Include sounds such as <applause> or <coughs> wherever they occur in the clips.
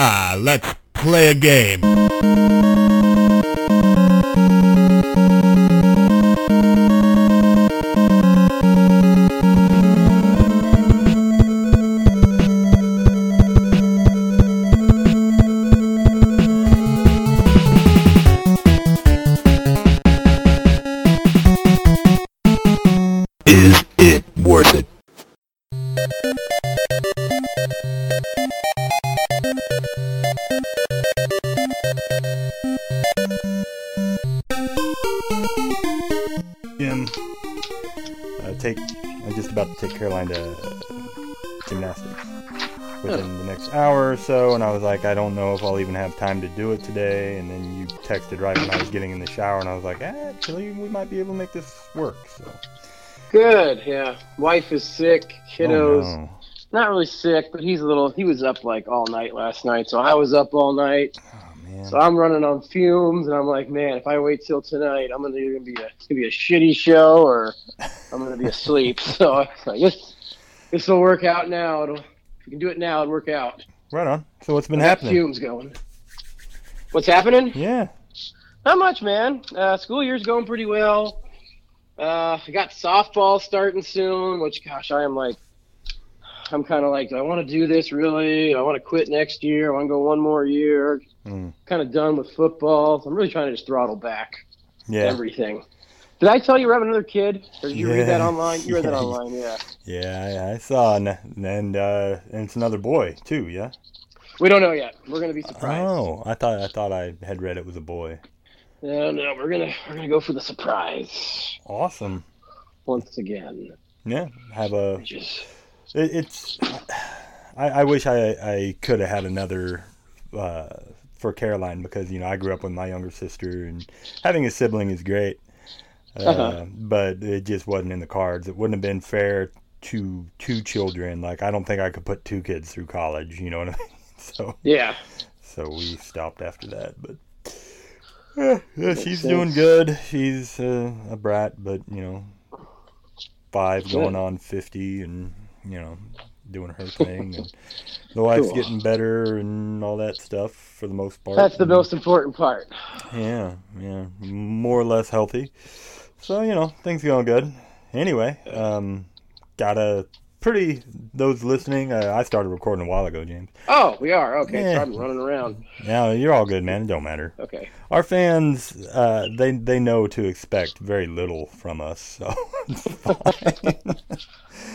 Ah, let's play a game. Getting in the shower, and I was like, eh, actually, we might be able to make this work. So. Good, yeah. Wife is sick. Kiddos. Oh, no. Not really sick, but he's a little. He was up like all night last night, so I was up all night. Oh, man. So I'm running on fumes, and I'm like, man, if I wait till tonight, I'm gonna either be a it's gonna be a shitty show or I'm gonna be asleep. <laughs> so I was like, this this will work out now. It'll if you can do it now, it'll work out. Right on. So what's been happening? Fumes going. What's happening? Yeah. Not much, man. Uh, school year's going pretty well. Uh, I got softball starting soon, which, gosh, I am like, I'm kind of like, I want to do this really? I want to quit next year? I want to go one more year. Mm. Kind of done with football. So I'm really trying to just throttle back Yeah. everything. Did I tell you we're having another kid? Or did you read that online? You read that <laughs> Yeah. online, yeah. Yeah, I, I saw, and and, uh, and it's another boy too. Yeah. We don't know yet. We're gonna be surprised. Oh, I thought I thought I had read it was a boy. No, no, we're gonna we're gonna go for the surprise Awesome. once again. Yeah. Have a. Is It, it's. I, I wish I I could have had another. Uh, for Caroline because you know I grew up with my younger sister and having a sibling is great, uh, Uh-huh. but it just wasn't in the cards. It wouldn't have been fair to two children. Like I don't think I could put two kids through college. You know what I mean? <laughs> So yeah. so we stopped after that. But yeah, yeah, she's doing good. She's uh, a brat, but you know, five Good. going on fifty, and you know, doing her thing. And the wife's Cool. getting better and all that stuff for the most part. That's the And, most important part. Yeah, yeah, more or less healthy. So you know, things going good. Anyway, um, got a pretty. Those listening, uh, I started recording a while ago, James. Oh, we are. Okay, Yeah. so I'm running around. Yeah, you're all good, man. It don't matter. Okay. Our fans, uh, they they know to expect very little from us, so <laughs> it's fine.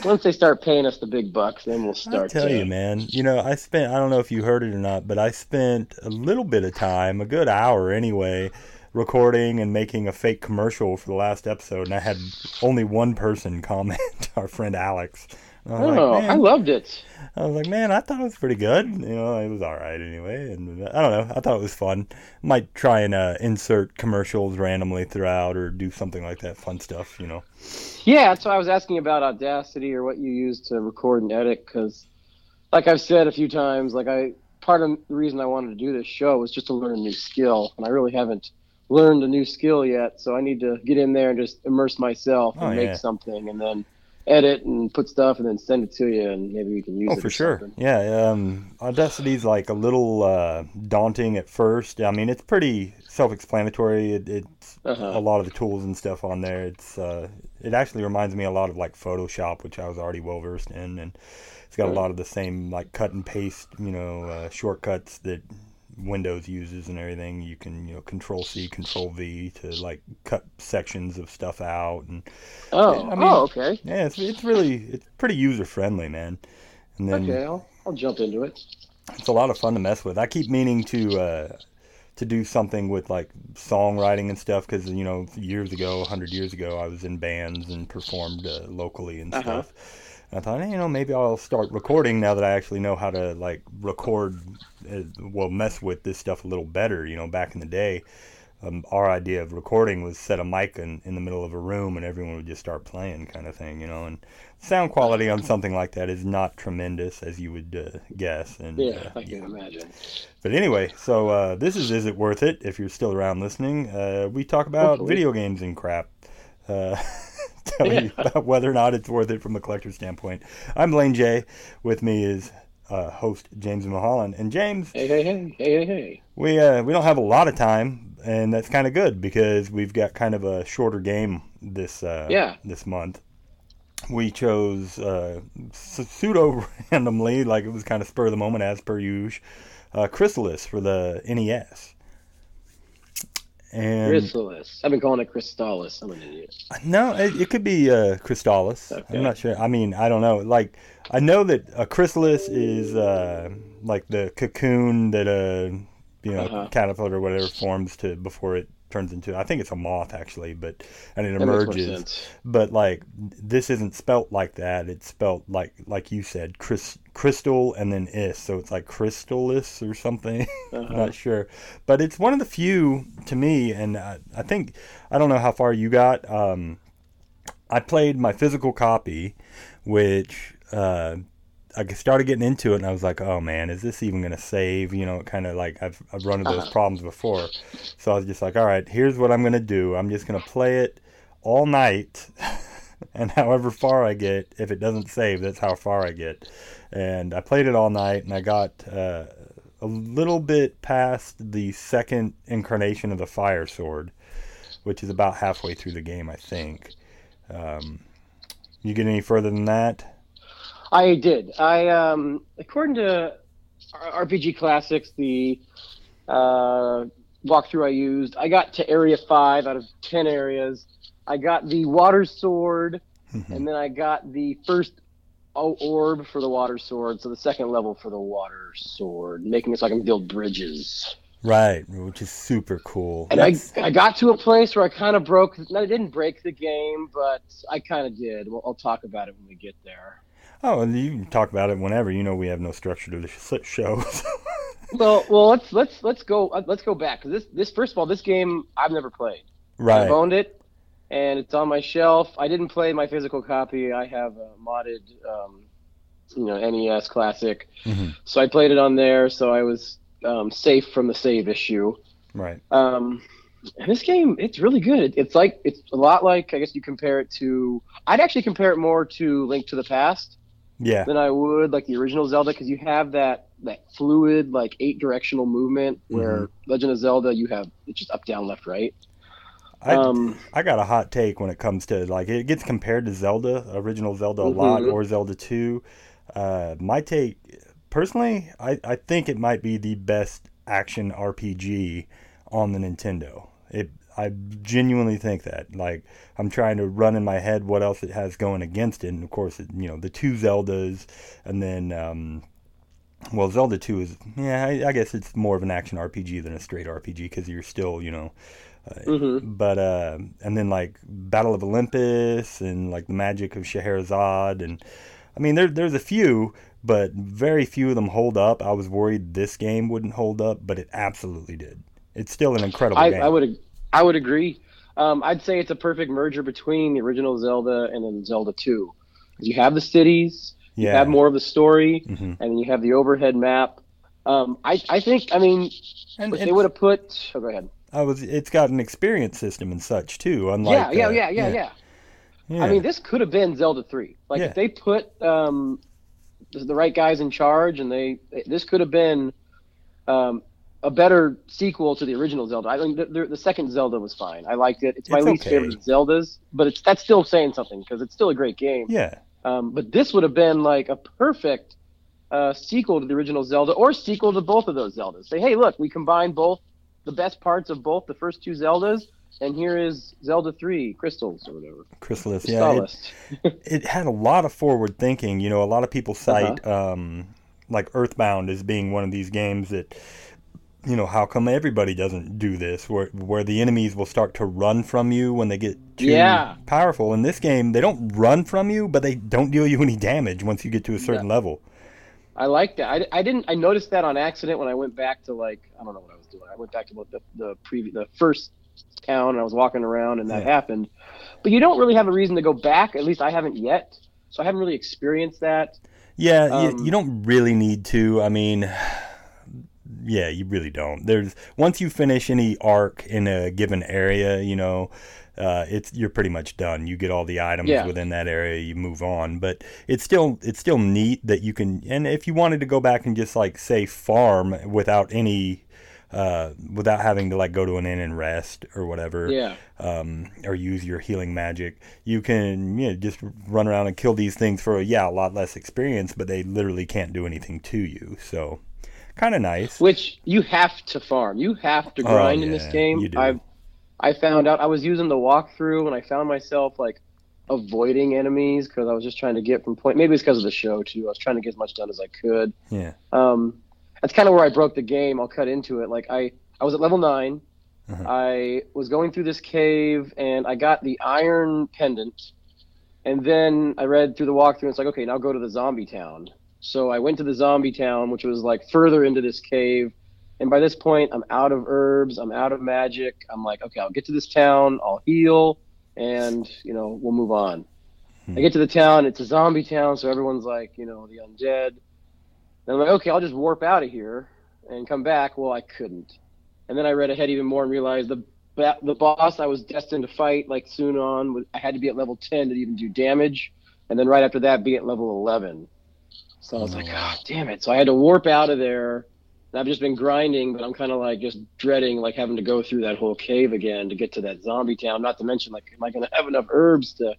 Once they start paying us the big bucks, then we'll start. I tell to, you, man. You know, I spent. I don't know if you heard it or not, but I spent a little bit of time, a good hour anyway, recording and making a fake commercial for the last episode, and I had only one person <laughs> comment, our friend Alex. I Oh, like, I loved it. I was like, man, I thought it was pretty good. You know, it was all right anyway. And I don't know, I thought it was fun. Might try and uh, insert commercials randomly throughout, or do something like that, fun stuff. You know. Yeah, that's why I was asking about Audacity or what you use to record and edit. Because, like I've said a few times, like I part of the reason I wanted to do this show was just to learn a new skill, and I really haven't learned a new skill yet. So I need to get in there and just immerse myself and Oh, make something, and then edit and put stuff, and then send it to you, and maybe we can use Oh, it. for sure. something. Yeah, um, Audacity's like a little uh, daunting at first. I mean, it's pretty self-explanatory. It, it's Uh-huh. a lot of the tools and stuff on there. It's uh, it actually reminds me a lot of like Photoshop, which I was already well versed in, and it's got a lot of the same like cut and paste, you know, uh, shortcuts that Windows uses and everything. You can you know Control C, Control V to like cut sections of stuff out and Oh, I mean- oh, okay, yeah, it's it's really it's pretty user friendly, man. And then okay. I'll, I'll jump into it. it's a lot of fun to mess with. I keep meaning to uh, to do something with like songwriting and stuff because you know years ago, hundred years ago, I was in bands and performed uh, locally and Uh-huh. stuff. And I thought, hey, you know, maybe I'll start recording now that I actually know how to like record, uh, well, mess with this stuff a little better. You know, back in the day. Um, our idea of recording was set a mic in, in the middle of a room and everyone would just start playing, kind of thing, you know. And sound quality on something like that is not tremendous, as you would uh, guess. And Yeah, uh, I can imagine. but anyway, so uh, this is Is It Worth It? If you're still around listening, uh, we talk about Hopefully. video games and crap. Uh, <laughs> tell you about whether or not it's worth it from a collector's standpoint. I'm Lane J. With me is uh, host James Mulholland. And James, Hey, hey, hey, hey, hey, hey. we uh, we don't have a lot of time, and that's kind of good because we've got kind of a shorter game this uh, Yeah. this month. We chose uh, pseudo randomly, like it was kind of spur of the moment as per usual, uh, Chrysalis for the NES. And Chrysalis. I've been calling it Crystalis. I'm an idiot. no, it, it could be uh, Crystalis. Okay. I'm not sure. I mean, I don't know. Like, I know that a chrysalis is uh, like the cocoon that a you know Uh-huh. caterpillar or whatever forms to before it turns into. I think it's a moth actually, but and it That emerges. But like, this isn't spelt like that. It's spelt like like you said, crys- crystal and then is. So it's like crystalis or something. <laughs> Uh-huh. not sure, but it's one of the few to me, and I, I think I don't know how far you got. Um, I played my physical copy, which uh, I started getting into it, and I was like, "Oh man, is this even gonna save?" You know, kind of like I've I've run into those Uh-huh. problems before, so I was just like, "All right, here's what I'm gonna do. I'm just gonna play it all night." <laughs> And however far I get, if it doesn't save, that's how far I get. And I played it all night, and I got uh, a little bit past the second incarnation of the fire sword, which is about halfway through the game, I think. Um, you get any further than that? I did. I um, according to RPG Classics, the uh, walkthrough I used, I got to area five out of ten areas. I got the water sword, Mhm. and then I got the first orb for the water sword, so the second level for the water sword, making it so I can build bridges. Right, which is super cool. And I, I got to a place where I kind of broke. No, I didn't break the game, but I kind of did. Well, I'll talk about it when we get there. Oh, and you can talk about it whenever. You know we have no structure to the show. <laughs> Well, well, let's let's let's go uh, let's go back because this this first of all, this game I've never played. right. I've owned it, and it's on my shelf. I didn't play my physical copy. I have a modded, um, you know, NES Classic, Mhm. so I played it on there. So I was um, safe from the save issue. Right. Um, and this game, it's really good. It's like it's a lot like I guess you compare it to. I'd actually compare it more to Link to the Past Yeah. than I would like the original Zelda because you have that that fluid like eight directional movement where Legend of Zelda you have it's just up down left right. I, um, I got a hot take when it comes to like it gets compared to Zelda, original Zelda a lot, Mhm. or Zelda Two. Uh, my take, personally, I, I think it might be the best action RPG on the Nintendo. It I genuinely think that. Like I'm trying to run in my head what else it has going against it, and of course, it, you know, the two Zeldas, and then. Um, well, Zelda 2 is, yeah, I, I guess it's more of an action RPG than a straight RPG because you're still, you know, mhm. but uh, and then like Battle of Olympus and like the Magic of Scheherazade and I mean there there's a few, but very few of them hold up. I was worried this game wouldn't hold up, but it absolutely did. It's still an incredible I, game. I would I would agree. Um, I'd say it's a perfect merger between the original Zelda and then Zelda 2. You have the cities, you have more of the story, Mhm. and then you have the overhead map. Um, I, I think, I mean, And if they would have put. Oh, go ahead. I was. It's got an experience system and such too. Unlike yeah, yeah, uh, yeah, yeah, yeah, yeah. I mean, this could have been Zelda 3. Like, Yeah. if they put um, the, the right guys in charge, and they. This could have been um, a better sequel to the original Zelda. I mean, the, the, the second Zelda was fine. I liked it. It's my It's least okay. favorite Zeldas, but it's that's still saying something because it's still a great game. yeah. Um, but this would have been like a perfect uh, sequel to the original Zelda, or sequel to both of those Zeldas. Say, hey, look, we combined both the best parts of both the first two Zeldas, and here is Zelda Three Crystals or whatever. Chrysalis. Yeah. It, <laughs> it had a lot of forward thinking. You know, a lot of people Uh-huh. cite um, like Earthbound as being one of these games that, you know, how come everybody doesn't do this? Where where the enemies will start to run from you when they get too Yeah. powerful. In this game, they don't run from you, but they don't deal you any damage once you get to a certain level. I like that. I, I didn't. I noticed that on accident when I went back to like I don't know what I was doing. I went back to the the previous the first town and I was walking around and that Yeah. happened. But you don't really have a reason to go back. At least I haven't yet. So I haven't really experienced that. Yeah, Um, you, you don't really need to. I mean, yeah, you really don't. There's once you finish any arc in a given area, you know, uh, it's you're pretty much done. You get all the items Yeah. within that area, you move on. But it's still it's still neat that you can. And if you wanted to go back and just like say farm without any. Uh, without having to like go to an inn and rest or whatever, Yeah. um, or use your healing magic, you can you know, just run around and kill these things for yeah a lot less experience, but they literally can't do anything to you. So, kind of nice. Which you have to farm. You have to Oh, grind in this game. you do. I I found out I was using the walkthrough and I found myself like avoiding enemies because I was just trying to get from point. Maybe it's because of the show too. I was trying to get as much done as I could. Yeah. Um, that's kind of where I broke the game. I'll cut into it. Like I, I was at level 9 Uh-huh. I was going through this cave and I got the iron pendant. And then I read through the walkthrough and it's like, okay, now go to the zombie town. So I went to the zombie town, which was like further into this cave. And by this point, I'm out of herbs. I'm out of magic. I'm like, okay, I'll get to this town. I'll heal, and you know, we'll move on. Hmm. I get to the town. It's a zombie town, so everyone's like, you know, the undead. And I'm like, okay, I'll just warp out of here and come back. Well, I couldn't. And then I read ahead even more and realized the the boss I was destined to fight like soon on, I had to be at level 10 to even do damage, and then right after that, be at level 11. So I was like, oh, damn it. So I had to warp out of there. And I've just been grinding, but I'm kind of like just dreading like having to go through that whole cave again to get to that zombie town. Not to mention, like, am I going to have enough herbs to,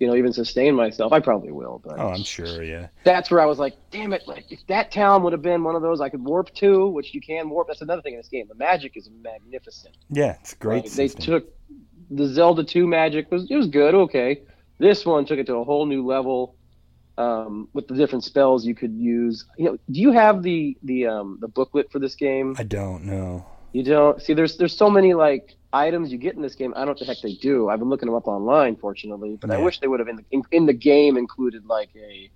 you know, even sustain myself? I probably will, but Oh, I'm sure. Yeah. that's where I was like, damn it! Like if that town would have been one of those I could warp to, which you can warp. That's another thing in this game. The magic is magnificent. Yeah. It's great. Like, they took the Zelda 2 magic was it was good, okay. This one took it to a whole new level um, with the different spells you could use. You know, do you have the the um, the booklet for this game? I don't know. You don't see. There's there's so many like items you get in this game. I don't know what the heck they do. I've been looking them up online, fortunately, but I wish they would have in the in, in the game included like a,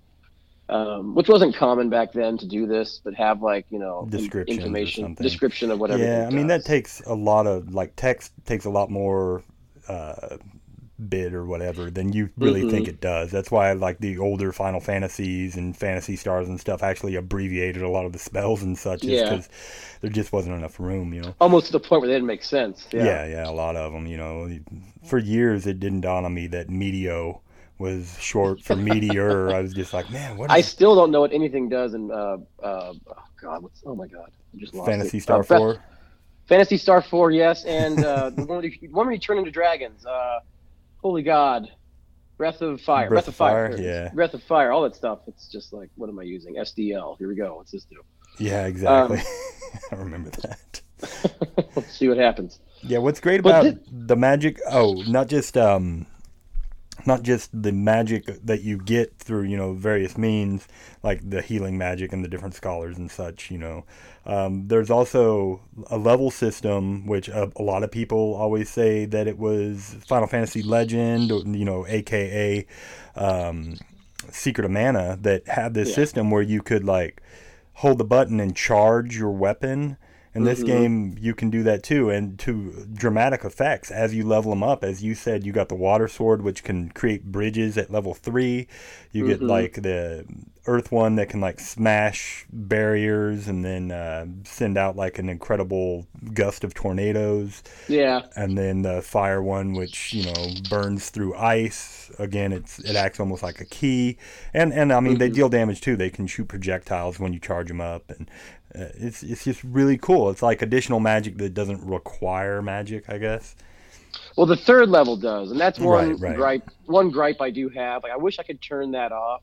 um, which wasn't common back then to do this, but have like you know or information, description of whatever. Yeah. I mean, that takes a lot of like text takes a lot more. Uh, bit or whatever than you really Mhm. think it does. That's why like the older Final Fantasies and Phantasy Stars and stuff actually abbreviated a lot of the spells and such Yeah. because there just wasn't enough room, you know. almost to the point where they didn't make sense. Yeah. Yeah. yeah, a lot of them. You know, for years it didn't dawn on me that Meteo was short for <laughs> meteor. I was just like, man, what I still don't know what anything does in uh, uh, oh god, what's oh my god, I just lost Phantasy it. Star Uh, Four? Phantasy Star Four, yes, and uh, <laughs> the one where you, one where you turn into dragons. Uh, holy God, Breath of Fire, Breath Breath, of Fire, Fire, There it is. yeah. Breath of Fire, all that stuff. It's just like, what am I using? SDL. Here we go. What's this do? Yeah, exactly. Um, <laughs> I remember that. <laughs> Let's see what happens. Yeah, what's great about the magic? Oh, not just um, not just the magic that you get through you know various means like the healing magic and the different scholars and such. You know, um, there's also a level system which a, a lot of people always say that it was Final Fantasy Legend, or, you know, aka um, Secret of Mana, that had this Yeah. system where you could like hold the button and charge your weapon. In this Mhm. game, you can do that too, and to dramatic effects as you level them up. As you said, you got the water sword, which can create bridges at level three. You get Mhm. like the earth one that can like smash barriers and then uh, send out like an incredible gust of tornadoes Yeah, and then the fire one which you know burns through ice again it's it acts almost like a key and and i mean they Mhm. deal damage too they can shoot projectiles when you charge them up and it's it's just really cool it's like additional magic that doesn't require magic i guess Well, the third level does, and that's one Right, right. gripe. One gripe I do have. Like, I wish I could turn that off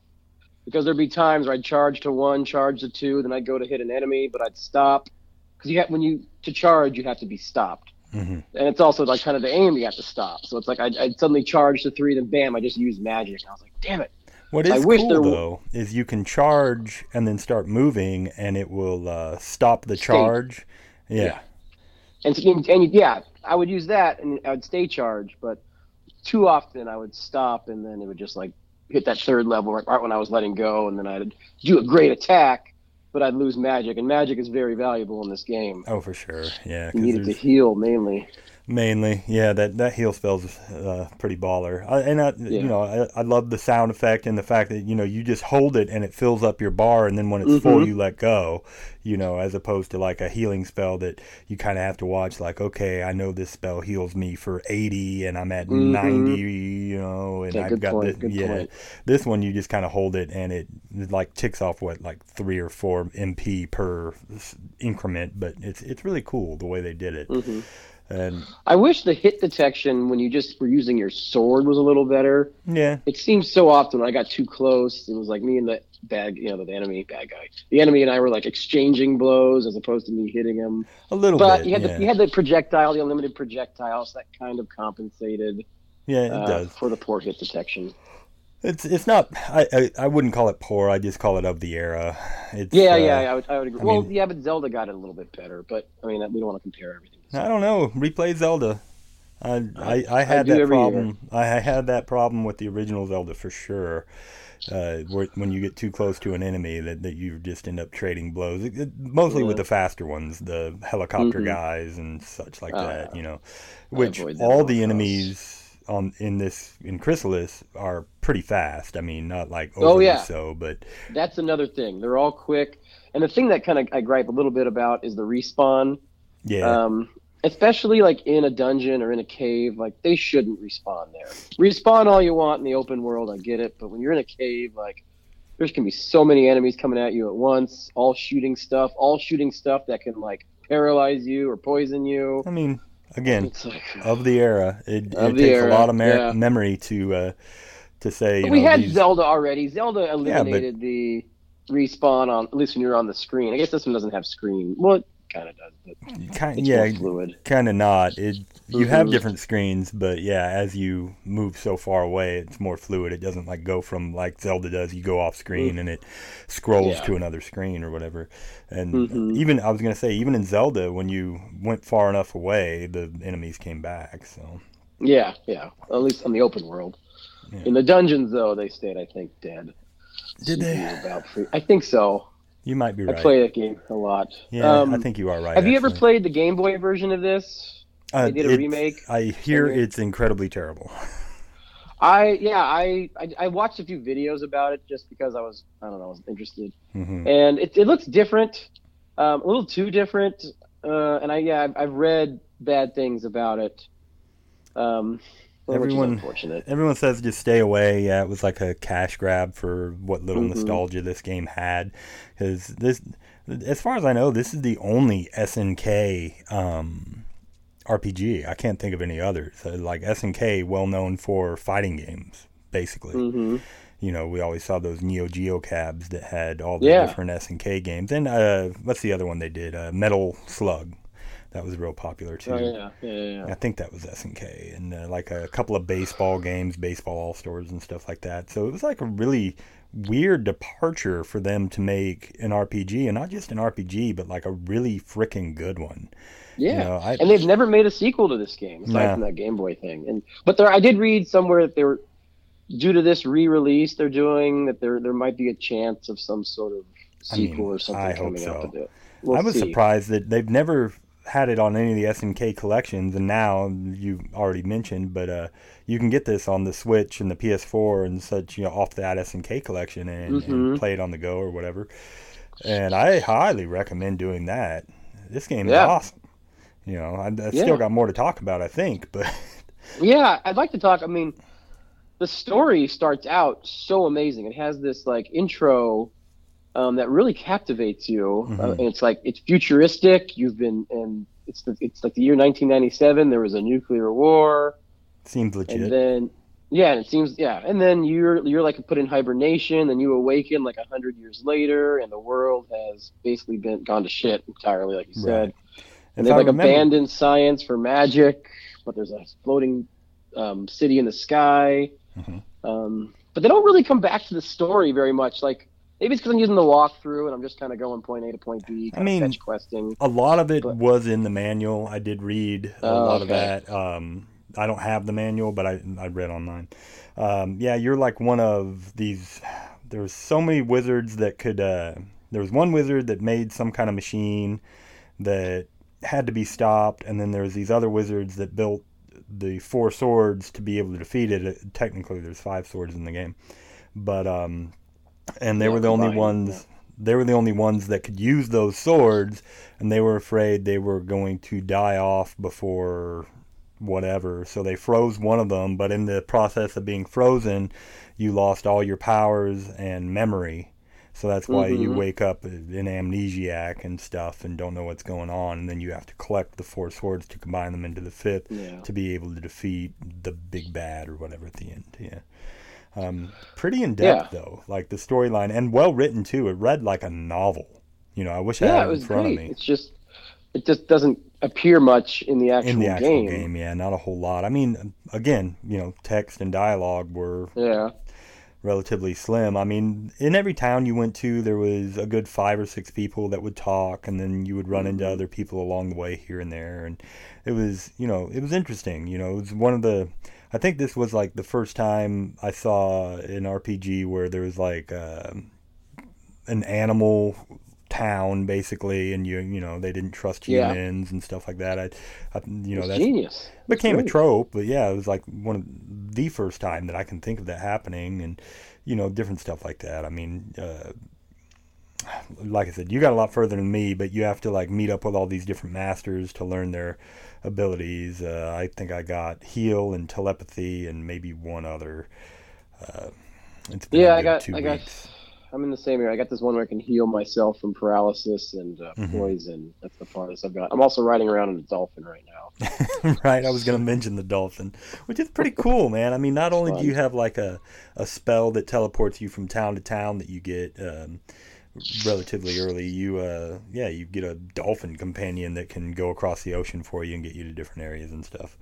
because there'd be times where I'd charge to one, charge to two, then I'd go to hit an enemy, but I'd stop because you have when you to charge, you have to be stopped, hmm and it's also like kind of the aim you have to stop. So it's like I'd, I'd suddenly charge to three, then bam, I just use magic. And I was like, damn it. What I wish cool there though is you can charge and then start moving and it will uh, stop the Stay. charge yeah. Yeah. And, and, and yeah, I would use that and I would stay charged, but too often I would stop and then it would just like hit that third level right, right when I was letting go, and then I'd do a great attack, but I'd lose magic, and magic is very valuable in this game. oh for sure Yeah, You need it to heal mainly. Mainly, yeah, that that heal spell's uh, pretty baller, I, and I, Yeah. you know, I, I love the sound effect and the fact that you know you just hold it and it fills up your bar, and then when it's full, Mhm. you let go, you know, as opposed to like a healing spell that you kind of have to watch. Like, okay, I know this spell heals me for eighty, and I'm at Mhm. ninety, you know, and Yeah, I've got point, this. yeah, point. this one you just kind of hold it, and it like ticks off what like three or four MP per increment, but it's it's really cool the way they did it, hmm and I wish the hit detection when you just were using your sword was a little better. yeah. It seems so often when I got too close, it was like me and the bad, you know, the enemy bad guy. The enemy and I were like exchanging blows as opposed to me hitting him. A little But bit. you had yeah. the you had the projectile, the unlimited projectiles that kind of compensated yeah, it uh, does. for the poor hit detection. It's it's not. I, I I wouldn't call it poor. I just call it of the era. It's, Yeah, uh, yeah, I would, I would agree. I well, mean- yeah, but Zelda got it a little bit better. But I mean, we don't want to compare everything. I don't know. Replay Zelda. I I, I had that every year. problem. I had that problem with the original Zelda for sure. Uh, where, when you get too close to an enemy, that, that you just end up trading blows. It- it- mostly with the faster ones, the helicopter Mhm. guys and such like Oh, that. You know, which all the enemies on in this in Chrysalis are pretty fast. I mean, not like Oh, overly yeah. so, but That's another thing. They're all quick, and the thing that kind of I gripe a little bit about is the respawn. Yeah. Um, especially like in a dungeon or in a cave, like they shouldn't respawn there. Respawn all you want in the open world, I get it, but when you're in a cave, like there's can be so many enemies coming at you at once, all shooting stuff, all shooting stuff that can like paralyze you or poison you. I mean, again, like <laughs> of the era. It, it takes era, a lot of mer- yeah. memory to uh, to say. You But we know, had these- Zelda already. Zelda but- eliminated the respawn on at least when you're on the screen. I guess this one doesn't have screen. Well, kind of does, but kind, yeah, fluid. kind of not. It you have Mhm. different screens, but yeah, as you move so far away, it's more fluid. It doesn't like go from like Zelda does. You go off screen and it scrolls Yeah. to another screen or whatever. And Mhm. even I was gonna say, even in Zelda, when you went far enough away, the enemies came back. So Yeah, yeah. At least on the open world. Yeah. In the dungeons, though, they stayed, I think, dead. Did they? About free. I think so. You might be I right. play that game a lot. yeah, Um, I think you are right. Have you ever played the Game Boy version of this? Uh, they did a remake? I hear it's incredibly terrible. I yeah, I, I I watched a few videos about it just because I was I don't know I was interested, hmm and it it looks different, um, a little too different, uh, and I yeah I've, I've read bad things about it. Um, Everyone- unfortunate. Everyone says just stay away. Yeah, it was like a cash grab for what little Mhm. nostalgia this game had. Because this, as far as I know, this is the only SNK um, RPG. I can't think of any others. Uh, like SNK, well known for fighting games, basically. hmm You know, we always saw those Neo Geo cabs that had all the Yeah. different SNK games. And uh, what's the other one they did? Uh, Metal Slug. That was real popular too. Oh yeah, yeah, yeah. yeah. I think that was SNK, and uh, like a couple of baseball games, baseball all stars and stuff like that. So it was like a really weird departure for them to make an RPG, and not just an RPG, but like a really freaking good one. Yeah. You know, I, and they've never made a sequel to this game aside Nah. from that Game Boy thing. And but there, I did read somewhere that they were due to this re-release they're doing that there there might be a chance of some sort of I mean, sequel or something I hope coming so. out of it. We'll I was see. surprised that they've never had it on any of the SNK collections, and now you already mentioned, but uh, you can get this on the Switch and the PS4 and such, you know, off that SNK collection and, and Mhm. play it on the go or whatever. And I highly recommend doing that. This game is awesome. You know, I, I Yeah. still got more to talk about, I think, but <laughs> Yeah, I'd like to talk. I mean, the story starts out so amazing. It has this like intro um, that really captivates you, uh, Mhm. and it's like it's futuristic. You've been and it's the, it's like the year 1997. There was a nuclear war. seems legit. and then yeah and it seems yeah and then you're you're like put in hibernation then you awaken like a hundred years later and the world has basically been gone to shit entirely like you said Right. and they've I like remember- abandoned science for magic but there's a floating um, city in the sky Mhm. um, but they don't really come back to the story very much like maybe it's because i'm using the walkthrough and i'm just kind of going point a to point B. I mean, questing A lot of it But- was in the manual. I did read a Oh, lot of that. Um, I don't have the manual, but I I read online. Um, yeah, you're like one of these. There was so many wizards that could. Uh, there was one wizard that made some kind of machine that had to be stopped, and then there was these other wizards that built the four swords to be able to defeat it. Technically, there's five swords in the game, but um, and they Yeah, were the only combined, ones. They were the only ones that could use those swords, and they were afraid they were going to die off before whatever. So they froze one of them, but in the process of being frozen, you lost all your powers and memory. So that's why you Mhm. wake up an amnesiac and stuff and don't know what's going on, and then you have to collect the four swords to combine them into the fifth Yeah. to be able to defeat the big bad or whatever at the end. Yeah. Um, pretty in depth though, like the storyline and well written too. It read like a novel. You know, I wish I Yeah, had it it in was front great. of me. It's just it just doesn't appear much in the actual, in the actual game. game. yeah, not a whole lot. I mean, again, you know, text and dialogue were Yeah. relatively slim. I mean, in every town you went to, there was a good five or six people that would talk, and then you would run into Mhm. other people along the way here and there, and it was, you know, it was interesting. You know, it was one of the. I think this was like the first time I saw an RPG where there was like uh, an animal town basically and you you know they didn't trust Yeah. humans and stuff like that I, I you know it's that's genius. Became a trope, but yeah, it was like one of the first time that I can think of that happening, and you know, different stuff like that. I mean, uh, like I said, you got a lot further than me, but you have to like meet up with all these different masters to learn their abilities. Uh, I think I got heal and telepathy and maybe one other. Uh, it's Yeah, I got I got. I'm in the same area. I got this one where I can heal myself from paralysis and uh, Mhm. poison. That's the farthest I've got. I'm also riding around in a dolphin right now. <laughs> right, I was going to mention the dolphin, which is pretty cool, man. I mean, not only do you have like a, a spell that teleports you from town to town that you get um, relatively early, you uh, yeah, you get a dolphin companion that can go across the ocean for you and get you to different areas and stuff.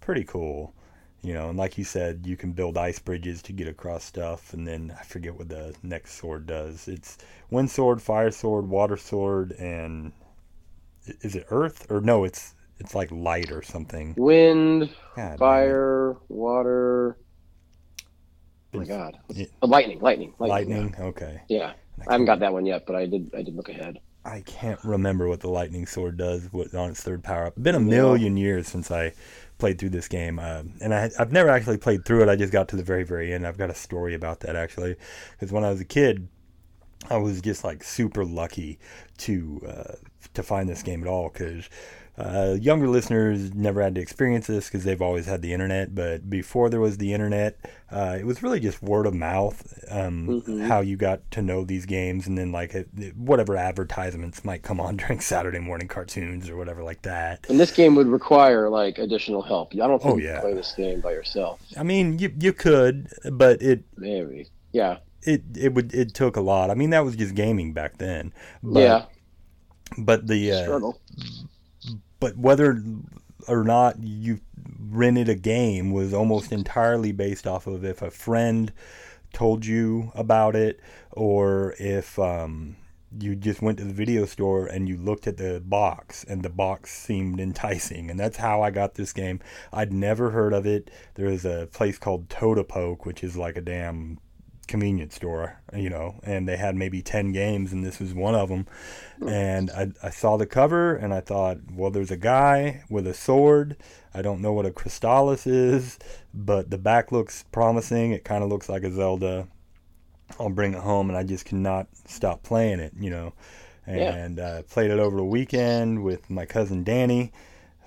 Pretty cool. You know, and like you said, you can build ice bridges to get across stuff, and then I forget what the next sword does. It's wind sword, fire sword, water sword, and is it earth or no? It's it's like light or something. Wind, God fire, water. Oh my god. Lightning, lightning, lightning. Lightning. Okay. Yeah. I I haven't got that one yet, but I did I did look ahead. I can't remember what the lightning sword does what, on its third power up. It's been a million years since I played through this game, uh, and I, I've never actually played through it. I just got to the very, very end. I've got a story about that actually, because when I was a kid, I was just like super lucky to uh, to find this game at all. Because uh, younger listeners never had to experience this because they've always had the internet. But before there was the internet, uh, it was really just word of mouth. Um, Mhm. How you got to know these games, and then like whatever advertisements might come on <laughs> during Saturday morning cartoons or whatever like that. And this game would require like additional help. I don't think Oh, you yeah. can play this game by yourself. I mean, you you could, but it Maybe. Yeah. it it would it took a lot. I mean, that was just gaming back then. But, yeah. But the uh, Struggle. But whether or not you rented a game was almost entirely based off of if a friend told you about it or if um, you just went to the video store and you looked at the box and the box seemed <laughs> enticing and that's how I got this game. I'd never heard of it. There was a place called Tote-A-Poke which is like a damn convenience store, you know, and they had maybe 10 games and this was one of them. And I, I saw the cover and I thought, well, there's a guy with a sword. I don't know what a Crystalis is, but the back looks promising. It kind of looks like a Zelda. I'll bring it home and I just cannot stop playing it, you know. Yeah. And uh, played it over the weekend with my cousin Danny,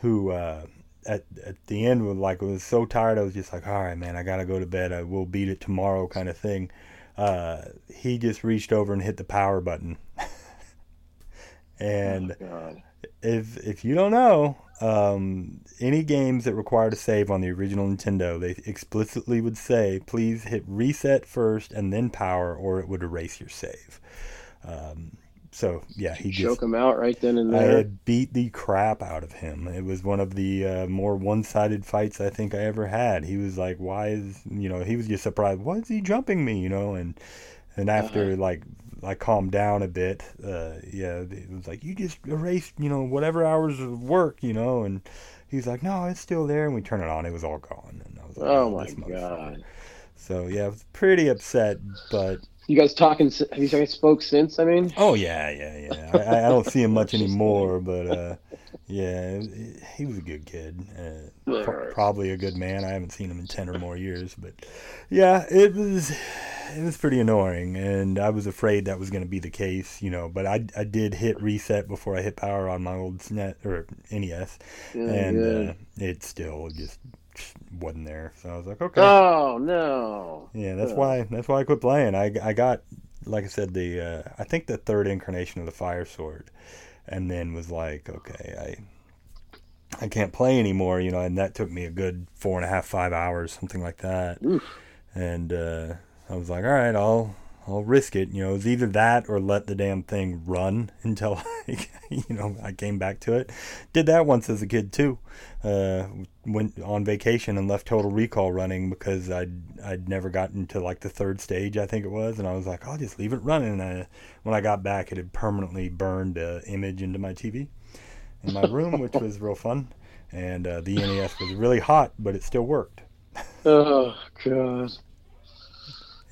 who uh, at at the end was like I was so tired. I was just like, all right, man, I gotta go to bed. I will beat it tomorrow, kind of thing. Uh, he just reached over and hit the power button. <laughs> and Oh, if if you don't know, um, any games that required a save on the original Nintendo, they explicitly would say, please hit reset first and then power, or it would erase your save. Um, so yeah, he Choke just him out right then and there. I had beat the crap out of him. It was one of the uh, more one-sided fights I think I ever had. He was like, "Why is you know?" He was just surprised. Why is he jumping me? You know, and and after Uh-huh. like I calmed down a bit, uh, yeah, it was like you just erased you know whatever hours of work, you know, and he's like, "No, it's still there." And we turn it on, it was all gone, and I was like, Oh my god. So yeah, I was pretty upset, but You guys talking? Have you guys spoke since? I mean, oh yeah, yeah, yeah. I, I don't see him <laughs> much anymore, but uh, Yeah, he was a good kid. Uh, pro- probably a good man. I haven't seen him in ten or more years, but yeah, it was it was pretty annoying, and I was afraid that was going to be the case, you know. But I I did hit reset before I hit power on my old SNES or NES, Yeah, and good. uh, it still just wasn't there. So I was like, okay, oh no. yeah, that's uh. why that's why I quit playing. I I got like I said the uh, I think the third incarnation of the Fire Sword, and then was like, okay, I I can't play anymore, you know, and that took me a good four and a half five hours, something like that, Oof. and uh, I was like, all right, I'll I'll risk it. You know, it was either that or let the damn thing run <laughs> until I, you know I came back to it. Did that once as a kid too. Uh, went on vacation and left Total Recall running because I'd I'd never gotten to like the third stage I think it was, and I was like, I'll just leave it running. And I, when I got back, it had permanently burned an image into my TV in my room, <laughs> which was real fun. And uh, the NES was really hot, but it still worked. Oh god.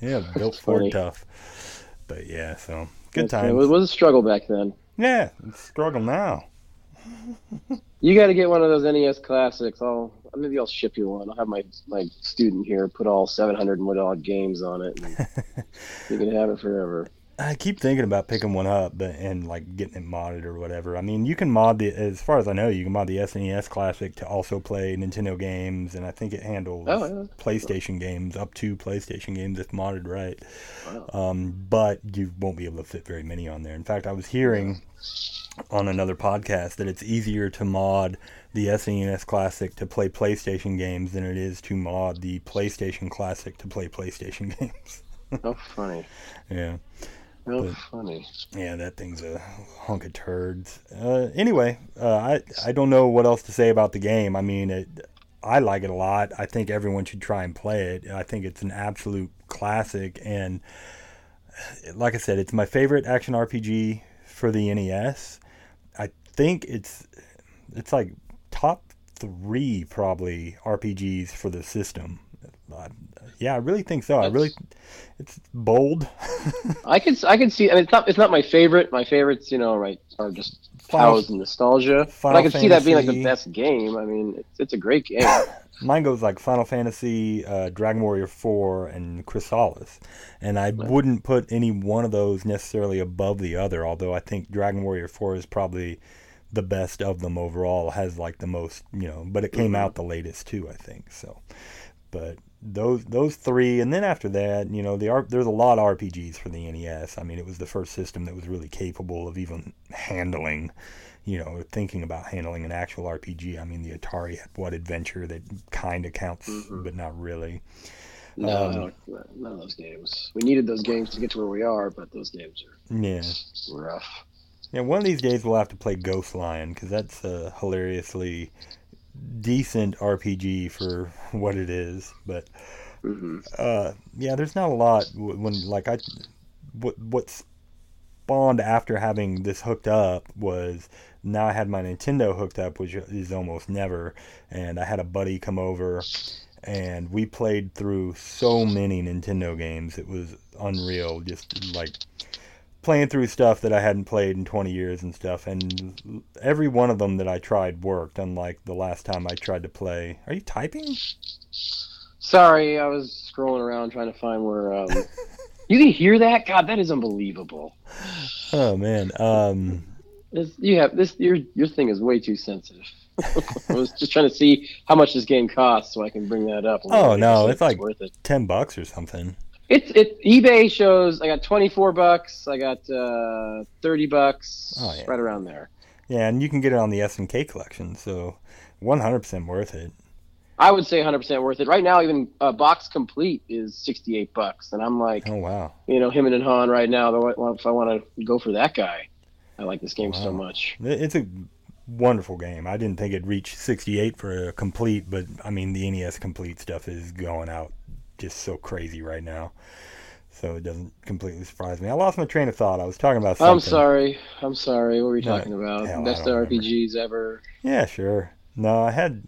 Yeah, built for tough. But yeah, so good Okay, It was, a struggle back then. Yeah, it's struggle now. You got to get one of those NES classics. I'll maybe I'll ship you one. I'll have my my student here put all 700 and what odd games on it. And <laughs> you can have it forever. I keep thinking about picking one up, but and like getting it modded or whatever. I mean, you can mod the, as far as I know, you can mod the SNES Classic to also play Nintendo games, and I think it handles Oh, yeah. PlayStation games up to PlayStation games if modded right. Wow. Um, but you won't be able to fit very many on there. In fact, I was hearing on another podcast that it's easier to mod the SNES Classic to play PlayStation games than it is to mod the PlayStation Classic to play PlayStation <laughs> games. How funny. yeah. How But- funny. Yeah, that thing's a hunk of turds. Uh, anyway, uh, I I don't know what else to say about the game. I mean, it, I like it a lot. I think everyone should try and play it. I think it's an absolute classic, and like I said, it's my favorite action RPG for the NES. I think it's it's like top three probably RPGs for the system. Yeah, I really think so. I really, it's bold. <laughs> I could I could see. I mean, it's not it's not my favorite. My favorites, you know, right, are just housed in nostalgia. but Final I could see that being like the best game. I mean, it's, it's a great game. <coughs> Mine goes like Final Fantasy, uh, Dragon Warrior 4, and Chrysalis. And I wouldn't put any one of those necessarily above the other, although I think Dragon Warrior 4 is probably the best of them overall, has like the most, you know, but it came Mhm. out the latest too, I think. So, but those those three, and then after that, you know, the there's a lot of RPGs for the NES. I mean, it was the first system that was really capable of even handling you know, thinking about handling an actual RPG. I mean, the Atari had what adventure that kind of counts, Mhm. but not really. No, Um, none of those games. We needed those games to get to where we are, but those games are Yeah, rough. yeah. One of these days we'll have to play Ghost Lion because that's a hilariously decent RPG for what it is. But hmm uh, yeah, there's not a lot when like I what what spawned after having this hooked up was now I had my Nintendo hooked up, which is almost never, and I had a buddy come over, and we played through so many Nintendo games. It was unreal, just like playing through stuff that I hadn't played in 20 years and stuff, and every one of them that I tried worked. Unlike the last time I tried to play. Are you typing? Sorry, I was scrolling around trying to find where. Um... <laughs> you can hear that? God, that is unbelievable. Oh man. Um. This, you have this. Your your thing is way too sensitive. <laughs> I was just trying to see how much this game costs, so I can bring that up. Oh, no, it's like- worth it. ten bucks or something. It's it. eBay shows I got twenty four bucks. I got uh, thirty bucks. Oh, yeah. Right around there. Yeah, and you can get it on the S and K collection, so 100% worth it. I would say 100% worth it. Right now, even uh, box complete is 68 bucks, and I'm like, Oh wow. you know, him and Han right now. though, If I want to go for that guy, I like this game so much. It's a wonderful game. I didn't think it'd reach 68 for a complete, but I mean the NES complete stuff is going out just so crazy right now. So it doesn't completely surprise me. I lost my train of thought. I was talking about something. I'm sorry. I'm sorry. What were you No, talking about? hell, Best. RPGs ever. Yeah, sure. No, I had.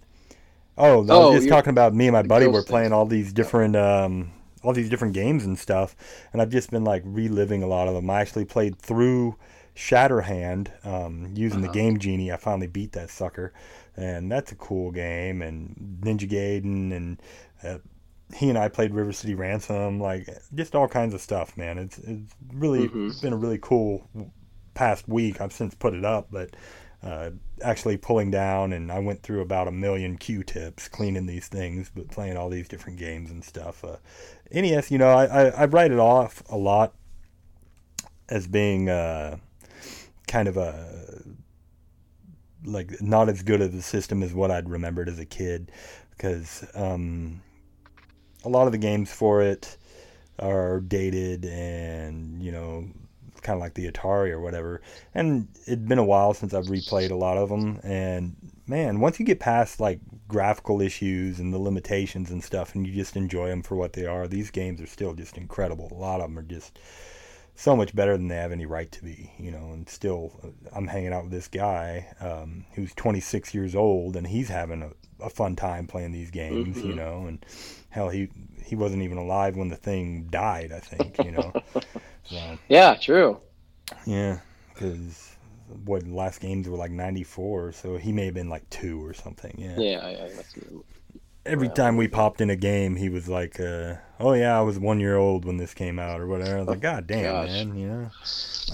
Oh, I was Oh, just talking about me and my buddy were thing. playing all these different, um, all these different games and stuff, and I've just been like reliving a lot of them. I actually played through Shatterhand um, using the Uh-huh. Game Genie. I finally beat that sucker, and that's a cool game. And Ninja Gaiden and uh, he and I played River City Ransom, like just all kinds of stuff, man. It's it's really Mhm. been a really cool past week. I've since put it up, but uh, actually pulling down and I went through about a million Q-tips cleaning these things, but playing all these different games and stuff. Uh, NES, you know, I, I, I write it off a lot as being uh, kind of a like not as good of a system as what I'd remembered as a kid because um, a lot of the games for it are dated and you know kind of like the Atari or whatever and it'd been a while since I've replayed a lot of them and man once you get past like graphical issues and the limitations and stuff and you just enjoy them for what they are these games are still just incredible a lot of them are just so much better than they have any right to be, you know. And still, uh, I'm hanging out with this guy um, who's 26 years old, and he's having a, a fun time playing these games, you Mhm. know. And hell, he he wasn't even alive when the thing died, I think, you know. <laughs> so Yeah, true. yeah, because what last games were like 94, so he may have been like two or something. Yeah. Yeah, yeah. Every time we popped in a game, he was like, uh, "Oh yeah, I was one year old when this came out, or whatever." I was like, "God damn, Gosh. man, you know."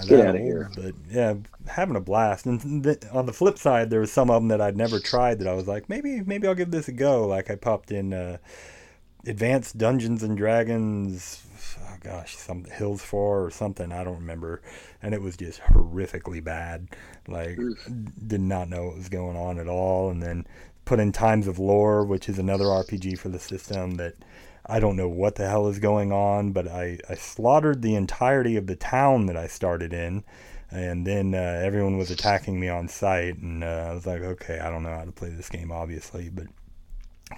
Get that outta old, here. But yeah, having a blast. And th- on the flip side, there was some of them that I'd never tried that I was like, maybe, maybe I'll give this a go. Like I popped in uh, Advanced Dungeons and Dragons. Oh gosh, some Hills Four or something. I don't remember, and it was just horrifically bad. Like, did not know what was going on at all. And then put in Times of Lore, which is another RPG for the system that. I don't know what the hell is going on, but I, I slaughtered the entirety of the town that I started in, and then uh, everyone was attacking me on sight, and uh, I was like, okay, I don't know how to play this game, obviously, but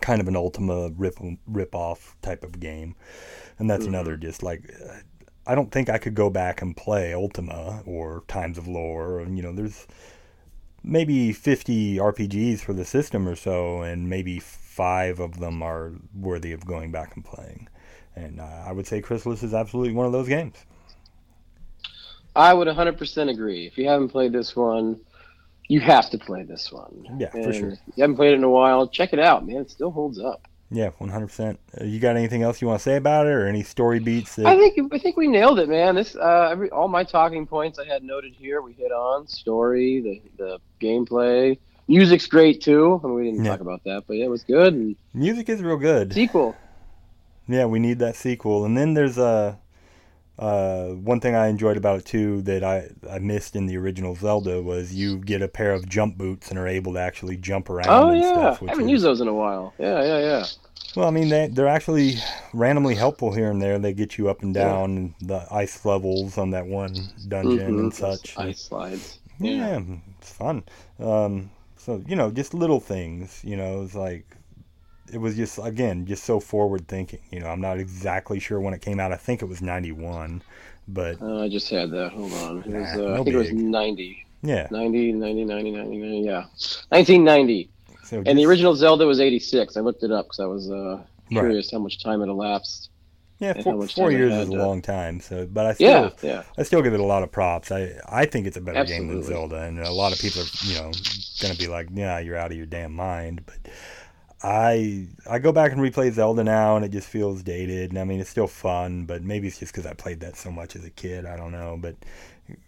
kind of an Ultima rip rip off type of game, and that's Mhm. another just like. Uh, I don't think I could go back and play Ultima or Times of Lore. And, you know, there's maybe 50 RPGs for the system or so, and maybe five of them are worthy of going back and playing. And uh, I would say Crystalis is absolutely one of those games. I would 100% agree. If you haven't played this one, you have to play this one. Yeah, for sure. If you haven't played it in a while, check it out, man. It still holds up. Yeah, 100%. Uh, you got anything else you want to say about it, or any story beats that? I think I think we nailed it, man. This uh, every, all my talking points I had noted here we hit on story, the the gameplay, music's great too. I mean, we didn't Yeah. talk about that, but yeah, it was good. And Music is real good. sequel, Yeah, we need that sequel. And then there's a uh, one thing I enjoyed about it too that I, I missed in the original Zelda was you get a pair of jump boots and are able to actually jump around oh and yeah, stuff. I haven't is, used those in a while. Yeah, yeah, yeah. well, I mean they they're actually randomly helpful here and there. They get you up and Yeah. down the ice levels on that one dungeon Mhm, and such. Ice slides. Yeah, it's fun. Um, so you know, just little things. You know, it's like it was just again just so forward thinking. You know, I'm not exactly sure when it came out. I think it was '91, but Uh, I just had that. Hold on. It was, Nah, uh, no I think it was 90. yeah. 90, 90, 90, 90, 90, yeah. 1990. So And the original Zelda was 86. I looked it up because I was uh, Right. curious how much time had elapsed. yeah, four, four years is a long time. So, but I still Yeah, yeah. I still give it a lot of props. I I think it's a better game than Zelda, and a lot of people are you know gonna be like, yeah, you're out of your damn mind, but. I I go back and replay Zelda now, and it just feels dated. And I mean, it's still fun, but maybe it's just because I played that so much as a kid. I don't know. But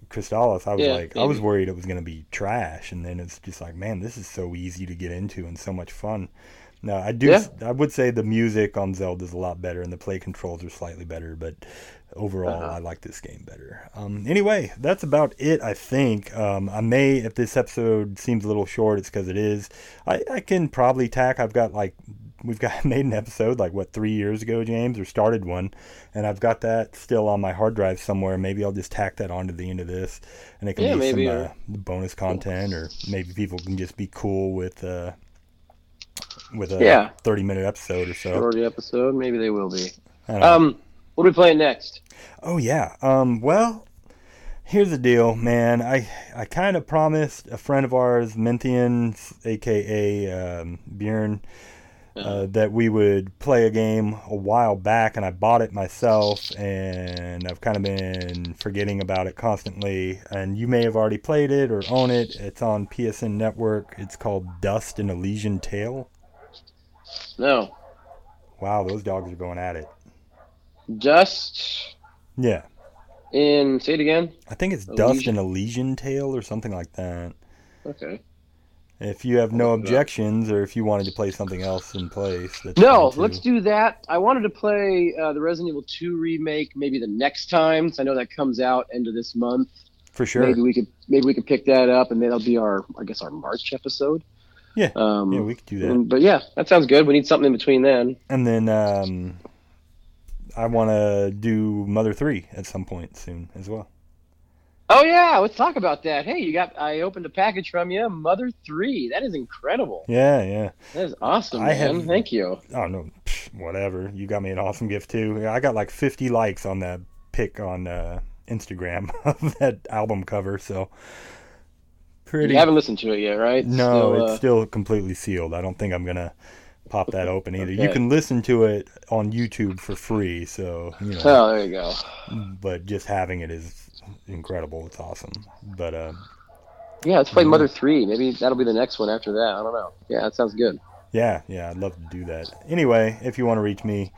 Crystalis, I was Yeah, like, I was worried it was going to be trash, and then it's just like, man, this is so easy to get into and so much fun. No, I do. Yeah. I would say the music on Zelda is a lot better, and the play controls are slightly better, but overall, Uh-huh. I like this game better. Um, anyway, that's about it. I think um, I may, if this episode seems a little short, it's because it is. I, I can probably tack. I've got like we've got <laughs> made an episode like what three years ago, James, or started one, and I've got that still on my hard drive somewhere. Maybe I'll just tack that onto the end of this, and it can Yeah, be maybe, some or- uh, bonus content, or maybe people can just be cool with. Uh, with a Yeah. 30 minute episode or so. Shorty episode. Maybe they will be. I don't know. Um, what are we playing next? Oh yeah. Um. Well, here's the deal, man. I I kind of promised a friend of ours, Menthian, aka um, Bjorn, uh, that we would play a game a while back, and I bought it myself, and I've kind of been forgetting about it constantly. And you may have already played it or own it. It's on PSN Network. It's called Dust and Elysian Tail. No. Wow, those dogs are going at it. Dust Yeah, in. Say it again. I think it's Dust Elysian. and Elysian Tail or something like that. Okay. If you have no Look it up. objections, or if you wanted to play something else in place, No, let's do that. I wanted to play uh, the Resident Evil 2 remake maybe the next time. 'cause I know that comes out end of this month. for sure. Maybe we could maybe we could pick that up, and that'll be our I guess our March episode. Yeah. Um, Yeah, we could do that. and- but yeah, that sounds good. We need something in between then. And then um, I want to do Mother Three at some point soon as well. Oh yeah, let's talk about that. Hey, you got I opened a package from you, Mother Three. That is incredible. Yeah, yeah. That is awesome, I man. have- Thank you. Oh no, psh, whatever. You got me an awesome gift too. I got like 50 likes on that pic on uh, Instagram <laughs> of that album cover. So pretty. You haven't listened to it yet, right? no, Still, it's uh, still completely sealed. I don't think I'm gonna pop that open either. You can listen to it on YouTube for free. So you know. Oh, there you go. but just having it is incredible. It's awesome. But uh, Yeah, let's play Mhm. Mother Three. Maybe that'll be the next one after that. I don't know. Yeah, that sounds good. yeah, yeah, I'd love to do that. Anyway, if you want to reach me,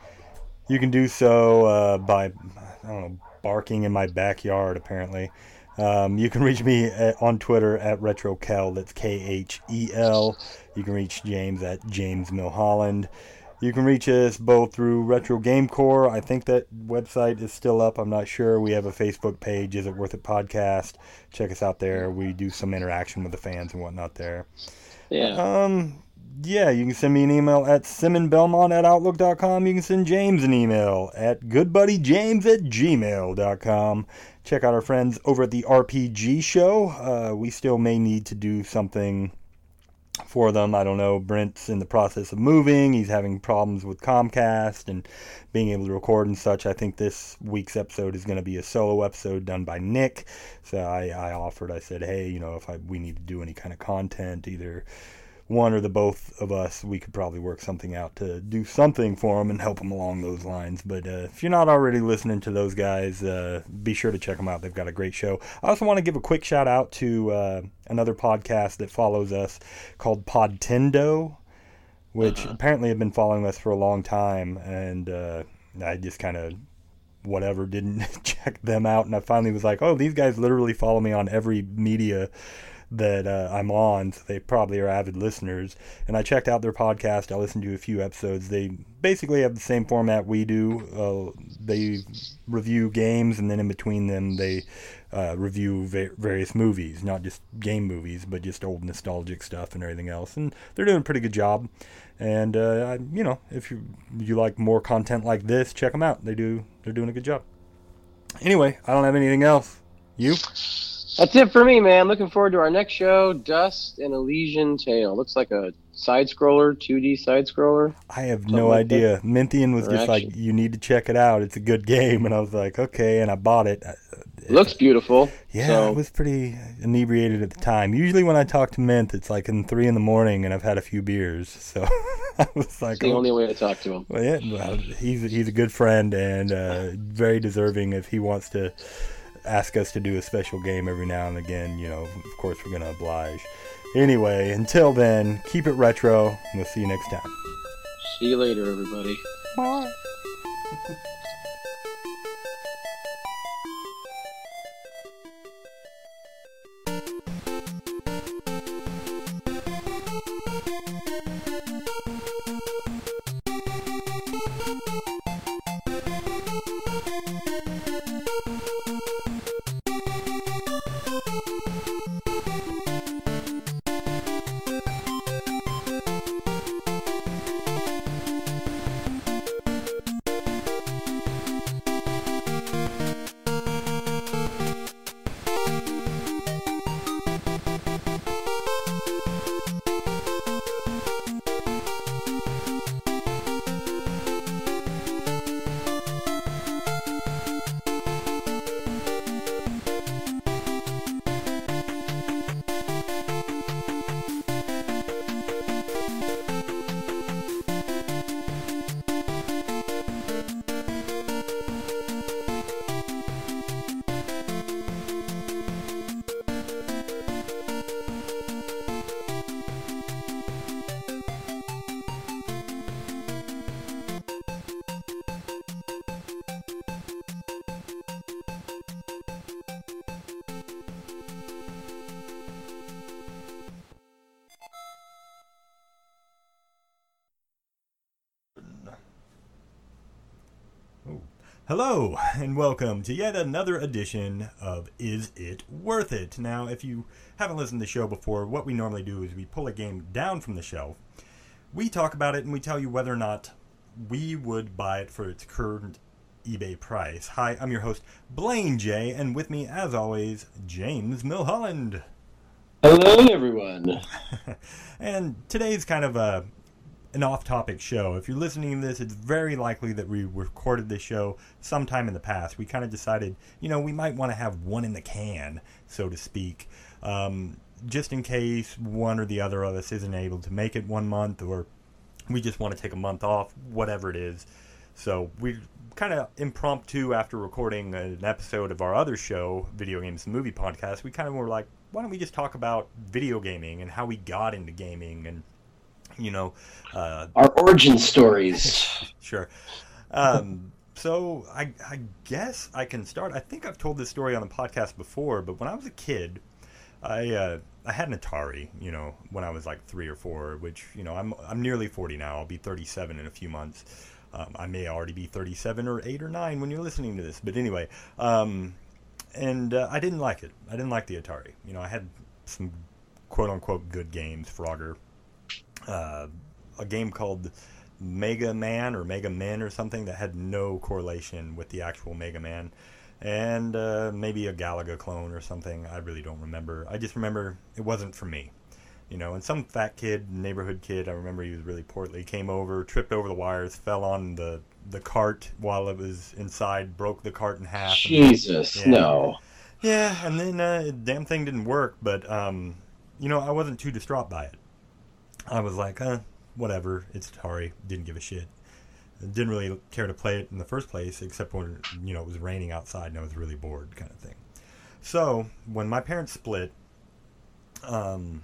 you can do so uh, by I don't know barking in my backyard. Apparently, um, you can reach me at, on Twitter at RetroKhel. That's K H E L. You can reach James at James Milholland. You can reach us both through Retro Game Core. I think that website is still up. I'm not sure. We have a Facebook page, Is It Worth It Podcast. Check us out there. We do some interaction with the fans and whatnot there. Yeah. Um, yeah, you can send me an email at simonbelmont at outlook.com. You can send James an email at goodbuddyjames at gmail.com. Check out our friends over at the RPG show. Uh, we still may need to do something for them. I don't know. Brent's in the process of moving. He's having problems with Comcast and being able to record and such. I think this week's episode is going to be a solo episode done by Nick. So I, I offered, I said, hey, you know, if I, we need to do any kind of content, either one or the both of us, we could probably work something out to do something for them and help them along those lines. But uh, if you're not already listening to those guys, uh, be sure to check them out. They've got a great show. I also want to give a quick shout out to uh, another podcast that follows us called Podtendo, which Uh-huh. apparently have been following us for a long time. And uh, I just kind of whatever didn't <laughs> check them out and i finally was like oh these guys literally follow me on every media that uh, i'm on so they probably are avid listeners. And i checked out their podcast. I listened to a few episodes. They basically have the same format we do. Uh, they review games and then in between them they uh, review va- various movies not just game movies but just old nostalgic stuff and everything else. And they're doing a pretty good job. And uh, I, you know if you you like more content like this check them out. They do they're doing a good job. Anyway i don't have anything else. You That's it for me, man. Looking forward to our next show, Dust and Elysian Tail. Looks like a side scroller, 2D side scroller. I have no like that. idea. Minthian was Or just like, "You need to check it out. It's a good game," <laughs> and I was like, "Okay," and I bought it. Uh, Looks beautiful. Yeah, so, I was pretty inebriated at the time. Usually, when I talk to Mint, it's like in three in the morning, and I've had a few beers. <laughs> So I was like, it's the "Oh, only way to talk to him. Well, yeah, well, he's he's a good friend and uh, very deserving. If he wants to ask us to do a special game every now and again, you know, of course we're gonna oblige. Anyway, until then, keep it retro. and We'll see you next time. See you later, everybody. Bye. <laughs> Hello, and welcome to yet another edition of Is It Worth It? Now, if you haven't listened to the show before, what we normally do is we pull a game down from the shelf, we talk about it, and we tell you whether or not we would buy it for its current eBay price. Hi, I'm your host, Blaine J, and with me, as always, James Milholland. Hello, everyone. <laughs> and today's kind of a an off-topic show. If you're listening to this, it's very likely that we recorded this show sometime in the past. We kind of decided, you know, we might want to have one in the can, so to speak, um, just in case one or the other of us isn't able to make it one month, or we just want to take a month off, whatever it is. So we kind of impromptu after recording an episode of our other show, Video Games and Movie Podcast. We kind of were like, why don't we just talk about video gaming and how we got into gaming and you know, uh, our origin stories. <laughs> sure. Um, so I, I guess I can start. I think I've told this story on the podcast before, but when I was a kid, I uh, I had an Atari. You know, when I was like three or four, which you know I'm I'm nearly forty now. I'll be thirty seven in a few months. Um, I may already be thirty seven or eight or nine when you're listening to this, but anyway. Um, and uh, I didn't like it. I didn't like the Atari. You know, I had some quote unquote good games, Frogger, uh, a game called Mega Man or Mega Men or something that had no correlation with the actual Mega Man, and uh, maybe a Galaga clone or something. I really don't remember. I just remember it wasn't for me. You know, and some fat kid, neighborhood kid, I remember he was really portly, came over, tripped over the wires, fell on the the cart while it was inside, broke the cart in half. Jesus, and, yeah. no. Yeah, and then uh, damn thing didn't work, but um, you know, I wasn't too distraught by it. I was like, uh, whatever. It's Atari. Didn't give a shit. Didn't really care to play it in the first place, except when you know it was raining outside and I was really bored, kind of thing. So when my parents split, um,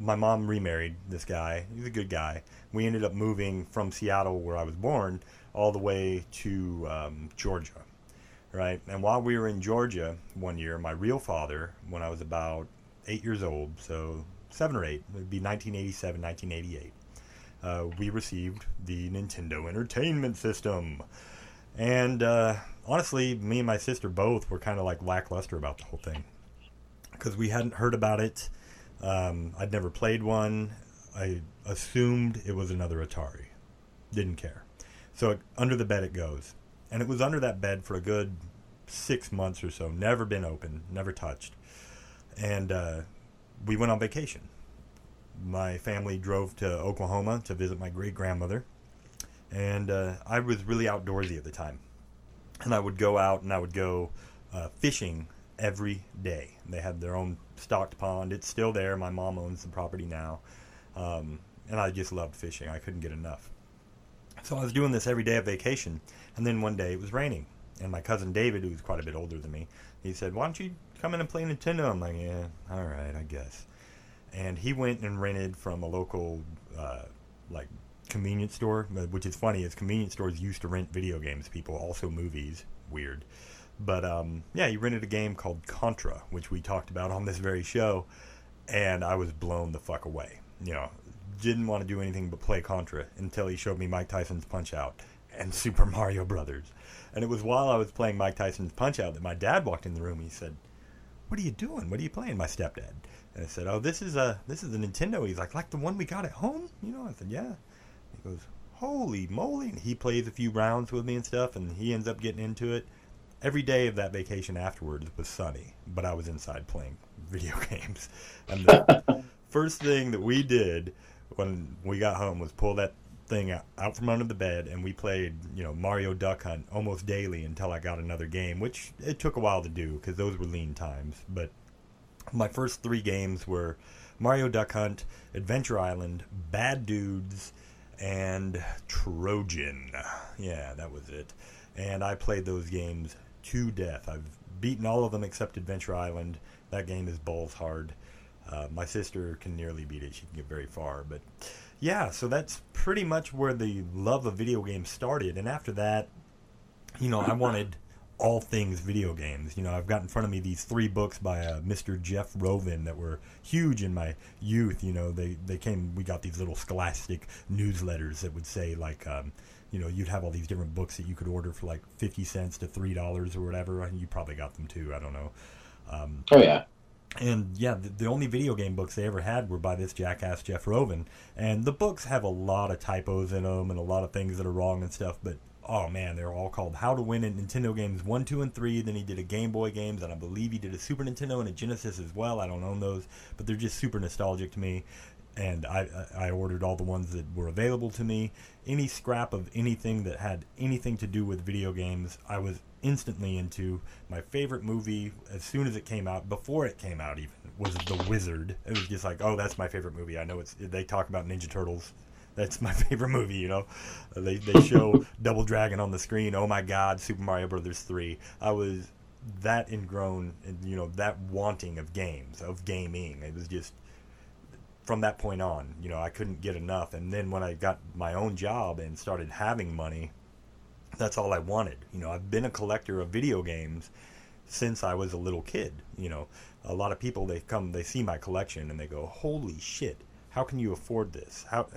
my mom remarried this guy. He's a good guy. We ended up moving from Seattle, where I was born, all the way to um, Georgia, right? And while we were in Georgia one year, my real father, when I was about eight years old, so seven or eight, it'd be 1987, 1988, uh, we received the Nintendo Entertainment System. And uh, honestly, me and my sister both were kind of like lackluster about the whole thing because we hadn't heard about it. Um, I'd never played one. I assumed it was another Atari. Didn't care. So it, under the bed it goes. And it was under that bed for a good six months or so. Never been opened, never touched. And uh, we went on vacation. My family drove to Oklahoma to visit my great grandmother, and uh, I was really outdoorsy at the time. And I would go out and I would go uh, fishing every day. They had their own stocked pond. It's still there. My mom owns the property now, um, and I just loved fishing. I couldn't get enough. So I was doing this every day of vacation, and then one day it was raining, and my cousin David, who's quite a bit older than me, he said, "Why don't you come in and play Nintendo?" I'm like, "Yeah, all right, I guess." And he went and rented from a local, uh, like, convenience store, which is funny. Is convenience stores used to rent video games, people also movies. Weird, but um, yeah, he rented a game called Contra, which we talked about on this very show, and I was blown the fuck away. You know, didn't want to do anything but play Contra until he showed me Mike Tyson's Punch Out and <laughs> Super Mario Brothers. And it was while I was playing Mike Tyson's Punch Out that my dad walked in the room. And he said, "What are you doing? What are you playing?" My stepdad. And I said, "Oh, this is a this is a Nintendo." He's like, "Like the one we got at home?" You know? I said, "Yeah." He goes, "Holy moly!" And he plays a few rounds with me and stuff, and he ends up getting into it. Every day of that vacation afterwards was sunny, but I was inside playing <laughs> video games. And the <laughs> first thing that we did when we got home was pull that thing out, from under the bed and we played you know mario duck hunt almost daily until i got another game which it took a while to do because those were lean times. But my first three games were mario duck hunt adventure island bad dudes and trojan. Yeah that was it. And i played those games to death. I've beaten all of them except adventure island. That game is balls hard. Uh, my sister can nearly beat it. She can get very far. But yeah, so that's pretty much where the love of video games started. And after that, you know, I wanted all things video games. You know, I've got in front of me these three books by uh, Mr. Jeff Rovin that were huge in my youth. You know, they they came. We got these little Scholastic newsletters that would say like. Um, you know, you'd have all these different books that you could order for like fifty cents to three dollars or whatever, and you probably got them too. I don't know. Um, Oh yeah. And yeah, the, the only video game books they ever had were by this jackass Jeff Rovin, and the books have a lot of typos in them and a lot of things that are wrong and stuff. But oh man, they're all called "How to Win at Nintendo Games One, Two, and Three. Then he did a Game Boy games, and I believe he did a Super Nintendo and a Genesis as well. I don't own those, but they're just super nostalgic to me. And I I ordered all the ones that were available to me. Any scrap of anything that had anything to do with video games, I was instantly into. My favorite movie, as soon as it came out, before it came out even, was The Wizard. It was just like, oh, that's my favorite movie. I know it's. They talk about Ninja Turtles. That's my <laughs> favorite movie. You know, uh, they they show <laughs> Double Dragon on the screen. Oh my God, Super Mario Brothers three. I was that ingrown, and you know, that wanting of games, of gaming. It was just from that point on, you know, I couldn't get enough. And then when I got my own job and started having money, that's all I wanted. You know, I've been a collector of video games since I was a little kid. You know, a lot of people they come, they see my collection and they go, "Holy shit! How can you afford this? How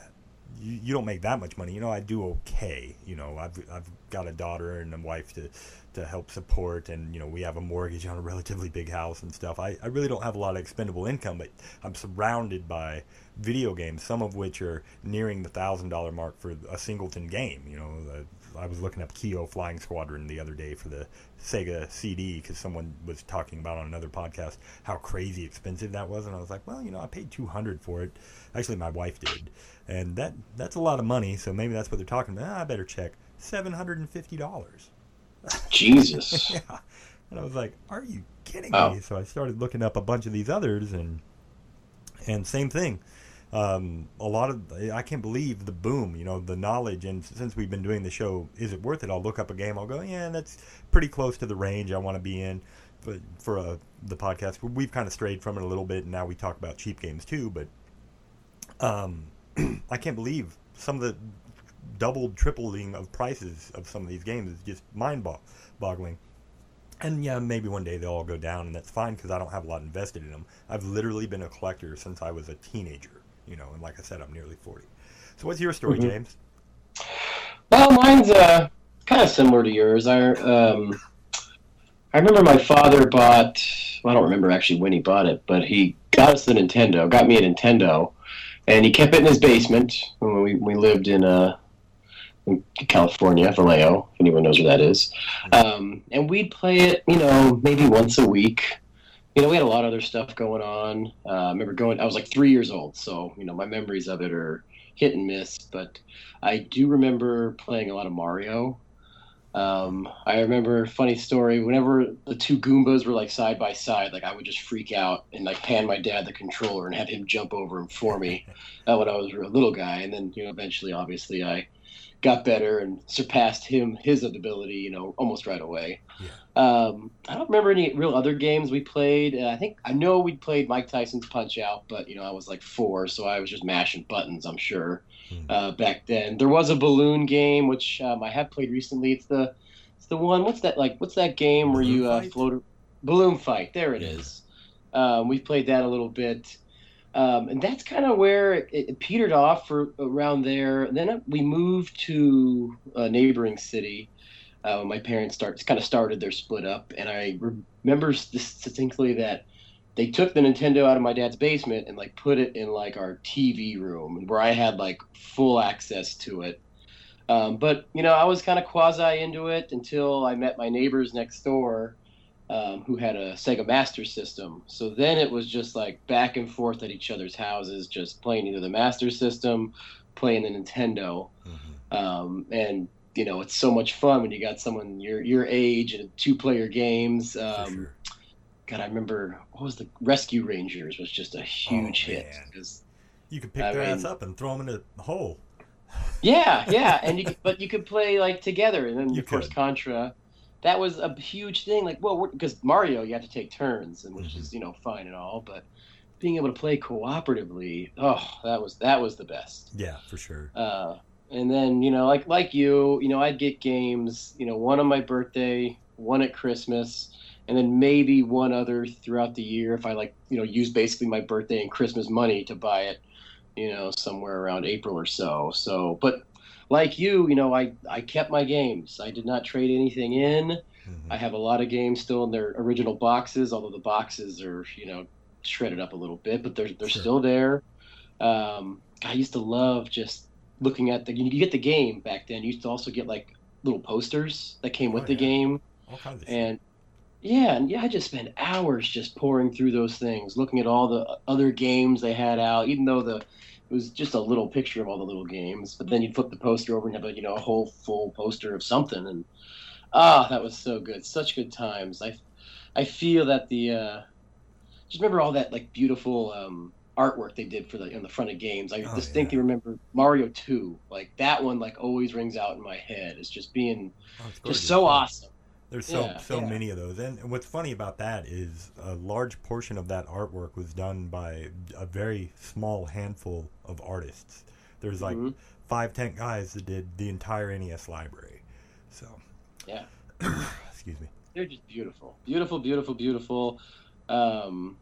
you, you don't make that much money?" You know, I do okay. You know, I've I've got a daughter and a wife to to help support and you know we have a mortgage on a relatively big house and stuff. I, I really don't have a lot of expendable income but i'm surrounded by video games some of which are nearing the thousand dollar mark for a singleton game you know the, i was looking up Keio flying squadron the other day for the sega cd because someone was talking about on another podcast how crazy expensive that was and i was like well you know i paid 200 for it. Actually my wife did and that that's a lot of money so maybe that's what they're talking about. Ah, i better check. $750 Jesus. <laughs> yeah, and I was like, are you kidding Wow. me? So I started looking up a bunch of these others, and and same thing. Um, a lot of I can't believe the boom, you know, the knowledge. And since we've been doing the show, is it worth it? I'll look up a game. I'll go, yeah, that's pretty close to the range I want to be in. But for uh, the podcast, we've kind of strayed from it a little bit, and now we talk about cheap games too. But um, <clears throat> I can't believe some of the doubled, tripling of prices of some of these games is just mind-boggling. And yeah, maybe one day they'll all go down, and that's fine because I don't have a lot invested in them. I've literally been a collector since I was a teenager, you know, and like I said, I'm nearly 40. So what's your story, Mhm. James? Well, mine's uh, kind of similar to yours. I um, I remember my father bought. Well, I don't remember actually when he bought it, but he got us the Nintendo. Got me a Nintendo, and he kept it in his basement when we we lived in uh, in California, Vallejo. If anyone knows where that is, um, and we'd play it, you know, maybe once a week. You know, we had a lot of other stuff going on. Uh, I remember going. I was like three years old, so you know, my memories of it are hit and miss, but. I do remember playing a lot of Mario. Um, I remember funny story. Whenever the two Goombas were like side by side, like I would just freak out and like pan my dad the controller and have him jump over him for me uh, when I was a little guy. And then you know eventually, obviously, I got better and surpassed him his ability. You know, almost right away. Um, I don't remember any real other games we played. Uh, I think I know we played Mike Tyson's Punch Out, but you know I was like four, so I was just mashing buttons. I'm sure Hmm. uh, back then. There was a balloon game which um, I have played recently. It's the it's the one. What's that like? What's that game where you uh, float? Balloon fight. There it Yeah. is. Um, we've played that a little bit. Um, and that's kind of where it, it petered off for around there. And then we moved to a neighboring city. Uh, my parents start kind of started their split up, and I remember distinctly that they took the Nintendo out of my dad's basement and like put it in like our TV room where I had like full access to it. Um, but you know, I was kind of quasi into it until I met my neighbors next door, um, who had a Sega Master System. So then it was just like back and forth at each other's houses, just playing either the Master System, playing the Nintendo, Mhm. um, and you know, it's so much fun when you got someone your your age and two player games. Um, sure. God, I remember what was the Rescue Rangers was just a huge Oh, hit. You could pick I their ass up and throw them in a hole. yeah, yeah, and you <laughs> could, but you could play like together, and then You of course. Contra. That was a huge thing. Like, well, because Mario, you have to take turns, and which Mhm. is you know fine and all, but being able to play cooperatively, oh, that was that was the best. Yeah, for sure. Uh, and then you know, like like you, you know, I'd get games. You know, one on my birthday, one at Christmas, and then maybe one other throughout the year if I like, you know, use basically my birthday and Christmas money to buy it, you know, somewhere around April or so. So, but like you, you know, I I kept my games. I did not trade anything in. Mhm. I have a lot of games still in their original boxes, although the boxes are, you know, shredded up a little bit, but they're they're Sure. still there. Um, I used to love just looking at the. You get the game back then. You used to also get like little posters that came with Oh, the game, All kinds of and yeah, and yeah, I just spent hours just pouring through those things, looking at all the other games they had out, even though the it was just a little picture of all the little games. But then you'd flip the poster over and have a you know a whole full poster of something, and ah, that was so good, such good times. I I feel that the uh, just remember all that like beautiful um, artwork they did for the in the front of games. I Oh, distinctly remember Mario Two, like that one, like always rings out in my head. It's just being Oh, it's just so awesome. There's so Yeah, so yeah. many of those, and what's funny about that is a large portion of that artwork was done by a very small handful of artists. There's like Mhm. five, ten guys that did the entire NES library. So, Yeah. <coughs> excuse me. they're just beautiful, beautiful, beautiful, beautiful. Um,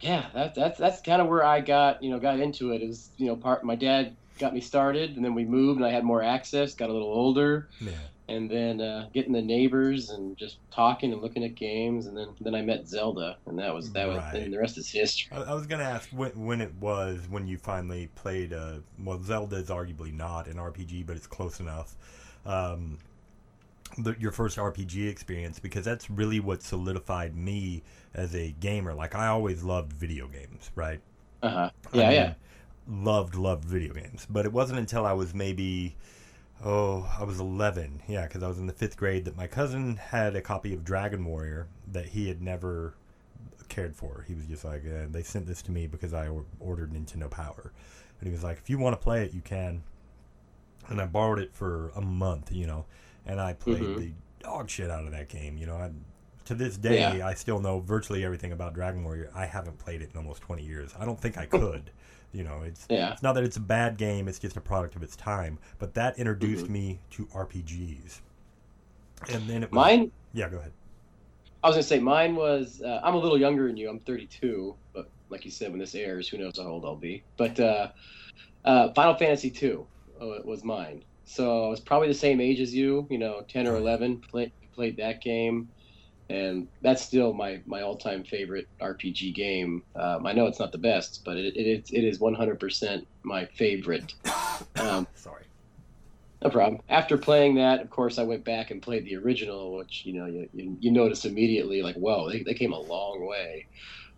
yeah, that, that's that's kind of where I got you know got into it. Is you know part my dad got me started, and then we moved, and I had more access. Got a little older, Yeah. And then uh, getting the neighbors and just talking and looking at games, and then then I met Zelda, and that was that was Right. and the rest is history. I, I was gonna ask when, when it was when you finally played. Uh, well, Zelda is arguably not an RPG, but it's close enough. Um, the, your first RPG experience because that's really what solidified me as a gamer. Like I always loved video games, right? Uh huh. I Yeah, mean, yeah. Loved, loved video games. But it wasn't until I was maybe, oh, I was 11. Yeah, because I was in the fifth grade that my cousin had a copy of Dragon Warrior that he had never cared for. He was just like, uh, they sent this to me because I ordered Nintendo Power. And he was like, if you want to play it, you can. And I borrowed it for a month, you know, and I played Mhm. the dog shit out of that game. You know, I, to this day, Yeah. I still know virtually everything about Dragon Warrior. I haven't played it in almost 20 years. I don't think I <laughs> could. You know, it's Yeah. it's not that it's a bad game; it's just a product of its time. But that introduced Mhm. me to RPGs, and then it was, Mine Yeah, go ahead. I was gonna say mine was. Uh, I'm a little younger than you. I'm 32, but like you said, when this airs, who knows how old I'll be. But uh, uh, Final Fantasy 2 uh, was mine. So I was probably the same age as you. You know, 10 or 11. Played played that game, and that's still my my all time favorite RPG game. Um, I know it's not the best, but it it is, it is 100% my favorite. <coughs> Um, Sorry. no problem. After playing that, of course, I went back and played the original, which you know you, you, you notice immediately, like, whoa, they, they came a long way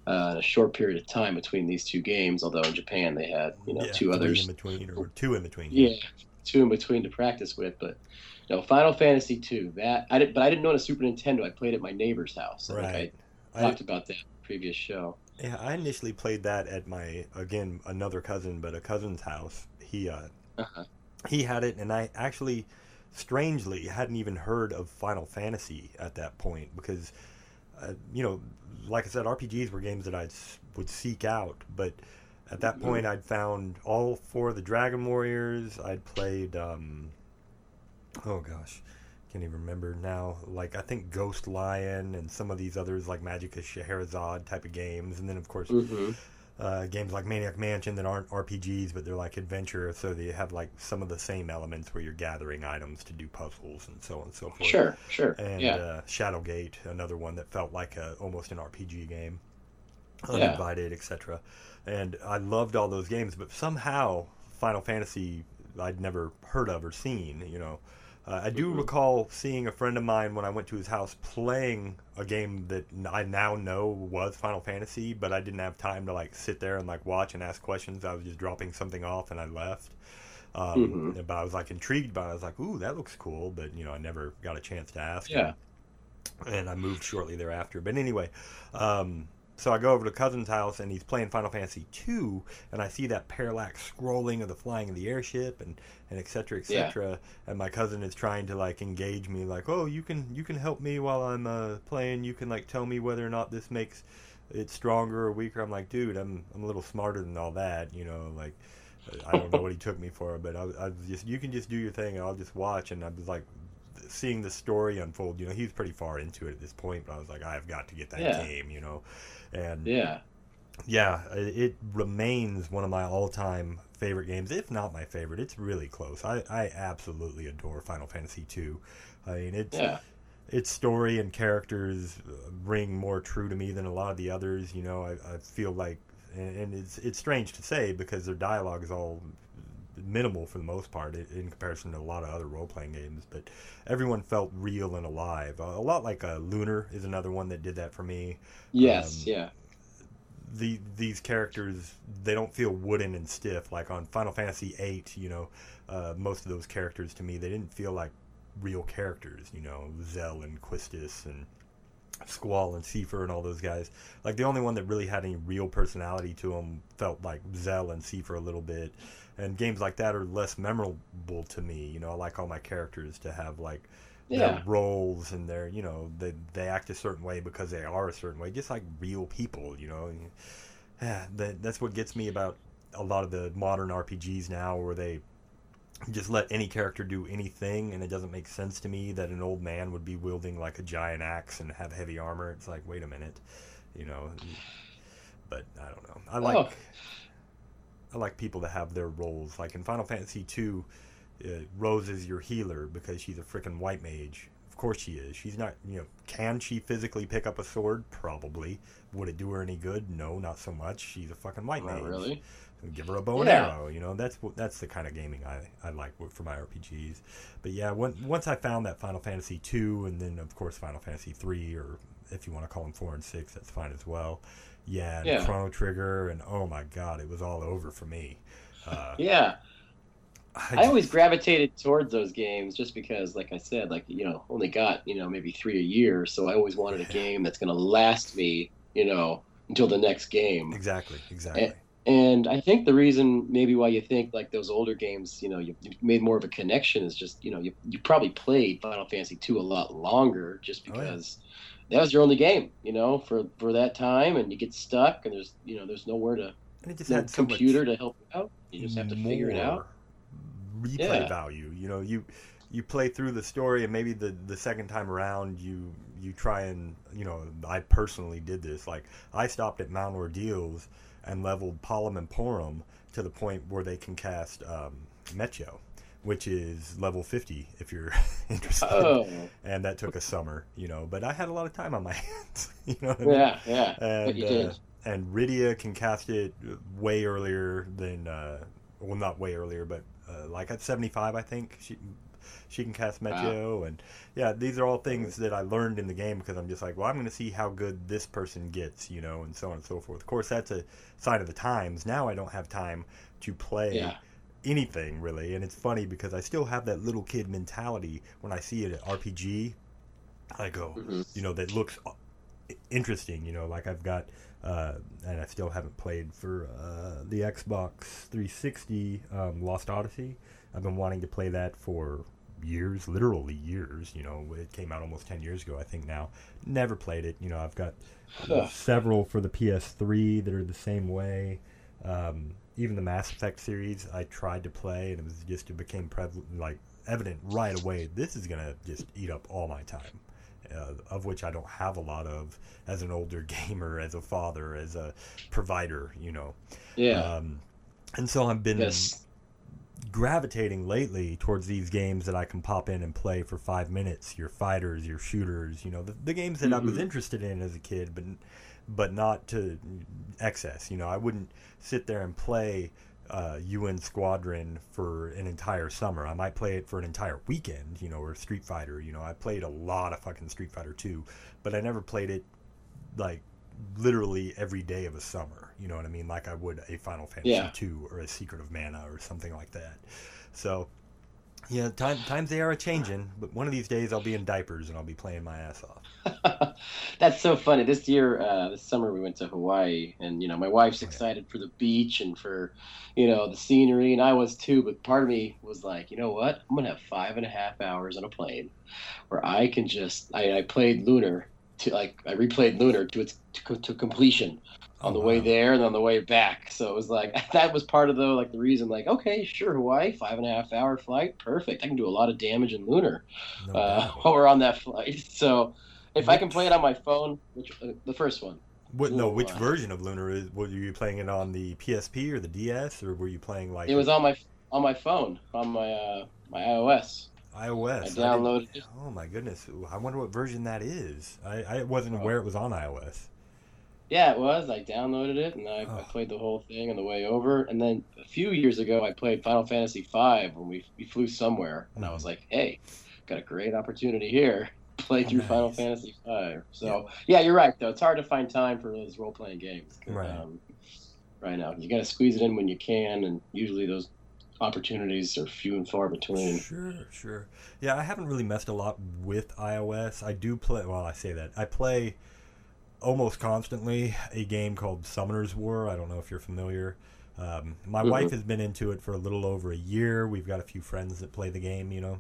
uh, in a short period of time between these two games. Although in Japan they had you know Yeah, two others, in between, or two in between. yeah, two in between to practice with. But know, Final Fantasy two, that I did, but I didn't own a Super Nintendo. I played at my neighbor's house. I right. I I, talked about that in the previous show. yeah, I initially played that at my again another cousin, but a cousin's house. He uh, Uh-huh. he had it, and I actually, strangely, hadn't even heard of Final Fantasy at that point because, uh, you know, like I said, RPGs were games that I would seek out, but at that Mm-hmm. point, I'd found all four of the Dragon Warriors. I'd played, um, oh gosh, can't even remember now. Like I think Ghost Lion and some of these others, like Magic of Scheherazade type of games, and then of course hmm uh, games like Maniac Mansion that aren't RPGs, but they're like adventure, so they have like some of the same elements where you're gathering items to do puzzles and so on and so forth. Sure, sure, And yeah, uh, Shadowgate, another one that felt like a, almost an RPG game, Yeah. Uninvited, etc. And I loved all those games, but somehow Final Fantasy I'd never heard of or seen. You know, uh, I do Mhm. recall seeing a friend of mine when I went to his house playing a game that I now know was Final Fantasy, but I didn't have time to like sit there and like watch and ask questions. I was just dropping something off and I left. Um, Mhm. But I was like intrigued by it. I was like, "Ooh, that looks cool," but you know, I never got a chance to ask. him yeah. and I moved shortly thereafter. But anyway, um, so I go over to cousin's house and he's playing Final Fantasy II, and I see that parallax scrolling of the flying of the airship and and et cetera, et Yeah. cetera. And my cousin is trying to like engage me, like, oh, you can you can help me while I'm uh, playing. You can like tell me whether or not this makes it stronger or weaker. I'm like, dude, I'm I'm a little smarter than all that, you know, like. I don't know <laughs> what he took me for, but I, was- I just you can just do your thing and I'll just watch. And I was like seeing the story unfold. You know, he's pretty far into it at this point, but I was like, I've got to get that Yeah. game. You know, and Yeah. yeah, it, remains one of my all-time favorite games, if not my favorite. It's really close. I, I absolutely adore Final Fantasy II. I mean, it's Yeah. its story and characters uh, ring more true to me than a lot of the others. You know, I, I feel like, and, and it's it's strange to say because their dialogue is all minimal for the most part in comparison to a lot of other role playing games. But everyone felt real and alive. A lot like uh, Lunar is another one that did that for me Yes. Um, yeah. the these characters they don't feel wooden and stiff like on Final Fantasy VIII. You know, uh, most of those characters to me they didn't feel like real characters. You know, Zell and Quistis and Squall and Seifer and all those guys. Like the only one that really had any real personality to them felt like Zell and Seifer a little bit. And games like that are less memorable to me. You know, I like all my characters to have like Yeah. their roles and their you know they they act a certain way because they are a certain way just like real people you know <sighs> yeah, that, that's what gets me about a lot of the modern rpgs now where they just let any character do anything and it doesn't make sense to me that an old man would be wielding like a giant axe and have heavy armor it's like wait a minute you know but i don't know i like Oh. I like people to have their roles like in final fantasy 2 uh, Rose is your healer because she's a freaking white mage. Of course she is. She's not, you know, can she physically pick up a sword? Probably. Would it do her any good? No, not so much. She's a fucking white Not mage. really. Give her a bow and Yeah. arrow. You know, that's that's the kind of gaming I, I like for my RPGs. But yeah, when, once I found that Final Fantasy two, and then of course Final Fantasy three, or if you want to call them four and six, that's fine as well. Yeah, and Yeah. Chrono Trigger, and oh my god, it was all over for me. Uh, Yeah. I I always gravitated towards those games just because, like I said, like you know, only got you know maybe three a year, so I always wanted a game that's going to last me, you know, until the next game. Exactly, exactly. And I think the reason maybe why you think like those older games, you know, you, you made more of a connection is just you know you you probably played Final Fantasy two a lot longer just Oh, yeah. That was your only game, you know, for for that time, and you get stuck, and there's you know there's nowhere to and it just no had so computer to help you out. You just have to figure it out. Replay Yeah. value. You know, you you play through the story, and maybe the the second time around, you you try and you know, I personally did this. Like I stopped at Mount Ordeals and leveled Palom and Porom to the point where they can cast um, Meteo, which is level fifty if you're <laughs> interested. Oh, And that took a summer, you know. But I had a lot of time on my <laughs> hands. <laughs> You know what I mean? yeah, yeah. and you uh, did. and Rydia can cast it way earlier than uh, well, not way earlier, but uh, like at seventy five, I think she she can cast Meteo, and yeah, these are all things that I learned in the game because I'm just like, well, I'm going to see how good this person gets, you know, and so on and so forth. Of course, that's a sign of the times. Now I don't have time to play. Yeah. Anything really, and it's funny because I still have that little kid mentality when I see it at RPG. I go, Mhm. you know, that looks uh, interesting. You know, like I've got, uh, and I still haven't played for uh, the Xbox 360 um, Lost Odyssey. I've been wanting to play that for years, literally years. You know, it came out almost 10 years ago, I think now. Never played it. You know, I've got several for the PS3 that are the same way. Um, even the Mass Effect series, I tried to play, and it was just it became prevalent, like evident right away. This is gonna just eat up all my time, uh, of which I don't have a lot of as an older <laughs> gamer, as a father, as a provider. You know, Yeah. um, and so I've been yes. gravitating lately towards these games that I can pop in and play for five minutes. Your fighters, your shooters, you know, the, the games that I was Mhm. interested in as a kid, but but not to excess. You know, I wouldn't sit there and play uh, UN Squadron for an entire summer. I might play it for an entire weekend. You know, or Street Fighter. You know, I played a lot of fucking Street Fighter 2, but I never played it like literally every day of a summer. You know what I mean? Like I would a Final Fantasy Yeah. 2 or a Secret of Mana or something like that. So, yeah, time, times they are a changing, but one of these days I'll be in diapers and I'll be playing my ass off. <laughs> That's so funny. This year, uh, this summer, we went to Hawaii, and you know, my wife's Oh, excited for the beach and for, you know, the scenery, and I was too. But part of me was like, you know what? I'm gonna have five and a half hours on a plane, where I can just. I, I played Lunar to like I replayed Lunar to its to, to completion on the Oh, way there and on the way back. So it was like <laughs> that was part of the like the reason. Like, okay, sure, Hawaii, five and a half hour flight, perfect. I can do a lot of damage in lunar No uh, <laughs> while we're on that flight. <laughs> So if I can play it on my phone, which uh, the first one, What, no, which uh, version of Lunar is? Were you playing it on the PSP or the DS, or were you playing like it was on my on my phone on my uh, my iOS. iOS? I downloaded it. Oh my goodness! I wonder what version that is. I, I wasn't aware it was on iOS. Yeah, it was. I downloaded it and I, I Oh. played the whole thing on the way over. And then a few years ago, I played Final Fantasy V when we, we flew somewhere. And I was like, hey, got a great opportunity here. <laughs> Play through Final Fantasy V. So, yeah. you're right, though. It's hard to find time for those role playing games. Right. Um, right now. You got to squeeze it in when you can. And usually those opportunities are few and far between. Sure, sure. Yeah, I haven't really messed a lot with iOS. I do play. Well, I say that I play almost constantly a game called Summoner's War. I don't know if you're familiar. Um, my Mhm. wife has been into it for a little over a year. We've got a few friends that play the game, you know.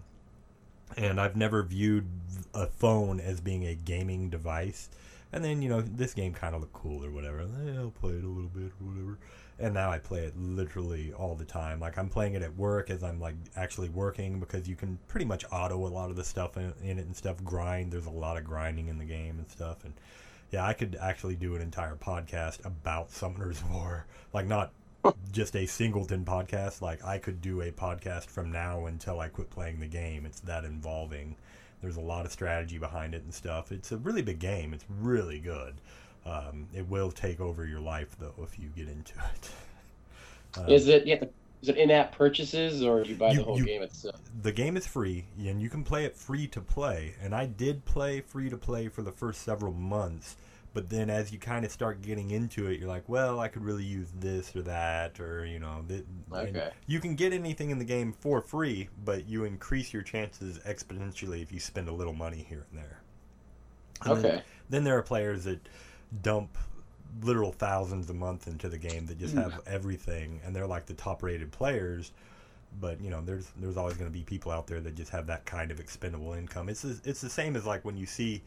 And I've never viewed a phone as being a gaming device. And then, you know, this game kind of looked cool or whatever. Eh, I'll play it a little bit or whatever. And now I play it literally all the time. Like I'm playing it at work as I'm like actually working because you can pretty much auto a lot of the stuff in, in it and stuff. Grind. There's a lot of grinding in the game and stuff. And yeah, I could actually do an entire podcast about Summoner's <laughs> War. Like not just a singleton podcast. Like I could do a podcast from now until I quit playing the game. It's that involving. There's a lot of strategy behind it and stuff. It's a really big game. It's really good. Um, it will take over your life though if you get into it. <laughs> Um, Is it, is it in app purchases or do you buy You- the whole you- game itself? the game is free and you can play it free to play and i did play free to play for the first several months but then as you kind of start getting into it you're like well i could really use this or that or you know th- Okay. you can get anything in the game for free but you increase your chances exponentially if you spend a little money here and there And then- Okay. then there are players that dump literal thousands a month into the game that just Mm. have everything and they're like the top rated players but you know there's there's always going to be people out there that just have that kind of expendable income. It's the- it's the same as like when you see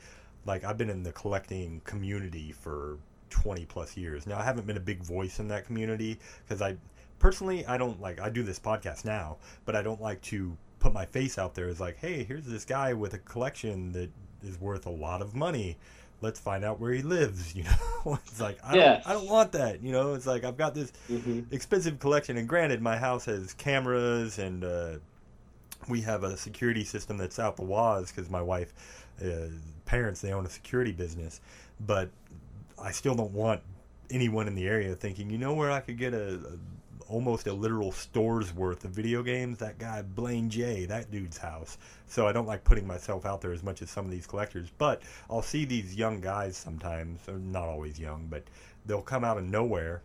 like I've been in the collecting community for 20 plus years. Now I haven't been a big voice in that community because I personally I don't like I do this podcast now but I don't like to put my face out there as like hey here's this guy with a collection that is worth a lot of money let's find out where he lives <laughs> you know? It's like I, Yeah. don't, I don't want that you know? It's like I've got this hmm expensive collection and granted my house has cameras and uh, we have a security system that's out the waz because my wife uh, parents they own a security business but i still don't want anyone in the area thinking you know where i could get a, a almost a literal store's worth of video games that guy blaine j that dude's house so i don't like putting myself out there as much as some of these collectors but i'll see these young guys sometimes or not always young but they'll come out of nowhere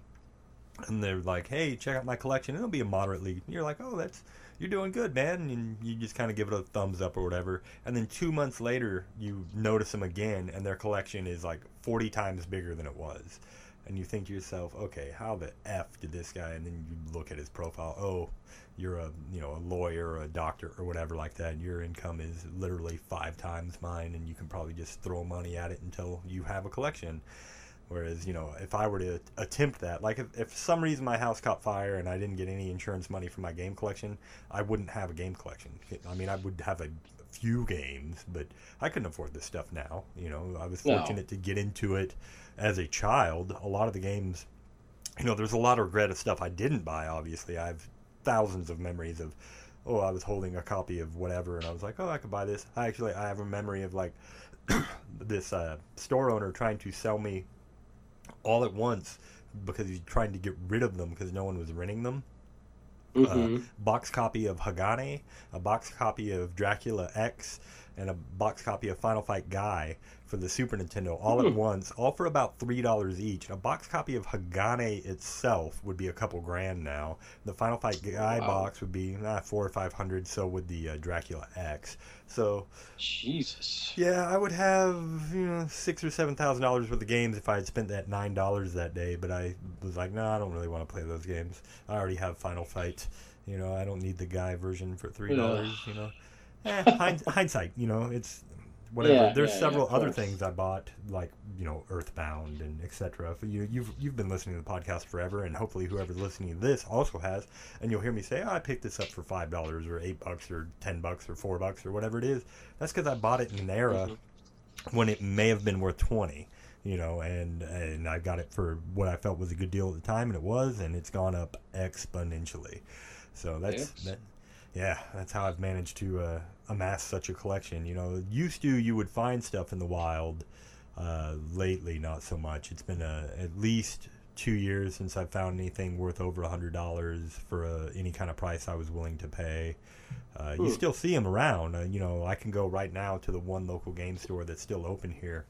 and they're like, "Hey, check out my collection." It'll be a moderately. You're like, "Oh, that's you're doing good, man," and you just kind of give it a thumbs up or whatever. And then two months later, you notice them again, and their collection is like 40 times bigger than it was. And you think to yourself, "Okay, how the f did this guy?" And then you look at his profile. Oh, you're a you know a lawyer or a doctor or whatever like that. And Your income is literally five times mine, and you can probably just throw money at it until you have a collection. Whereas, you know, if I were to attempt that, like if, if for some reason my house caught fire and I didn't get any insurance money for my game collection, I wouldn't have a game collection. I mean, I would have a few games, but I couldn't afford this stuff now. You know, I was No. fortunate to get into it as a child. A lot of the games, you know, there's a lot of regret of stuff I didn't buy, obviously. I have thousands of memories of, oh, I was holding a copy of whatever and I was like, oh, I could buy this. I actually, I have a memory of like <coughs> this uh, store owner trying to sell me all at once because he's trying to get rid of them because no one was renting them. hmm Uh, box copy of Hagane, a box copy of Dracula X, and a box copy of Final Fight Guy for the Super Nintendo all at Hmm. once, all for about three dollars each. A box copy of Hagane itself would be a couple grand now. The Final Fight Guy Wow. box would be uh, four or five hundred. So would the uh, Dracula X. So Jesus. yeah, I would have you know six or seven thousand dollars worth of games if I had spent that nine dollars that day. But I was like, no, I don't really want to play those games. I already have Final Fight. You know, I don't need the guy version for three dollars. You know, eh, <laughs> hindsight. You know, it's whatever. Yeah, There's yeah, yeah, several of other course. things I bought, like you know, Earthbound and etc. You you've you've been listening to the podcast forever, and hopefully whoever's listening to this also has. And you'll hear me say, oh, "I picked this up for five dollars or eight bucks or ten bucks or four bucks or whatever it is." That's because I bought it in an era Mm-hmm. when it may have been worth twenty. You know, and and I got it for what I felt was a good deal at the time, and it was, and it's gone up exponentially. So that's that. Yeah, that's how I've managed to uh, amass such a collection. You know, used to you would find stuff in the wild. Uh, lately, not so much. It's been uh, at least two years since I've found anything worth over a hundred dollars for uh, any kind of price I was willing to pay. Uh, you still see them around. Uh, you know, I can go right now to the one local game store that's still open here,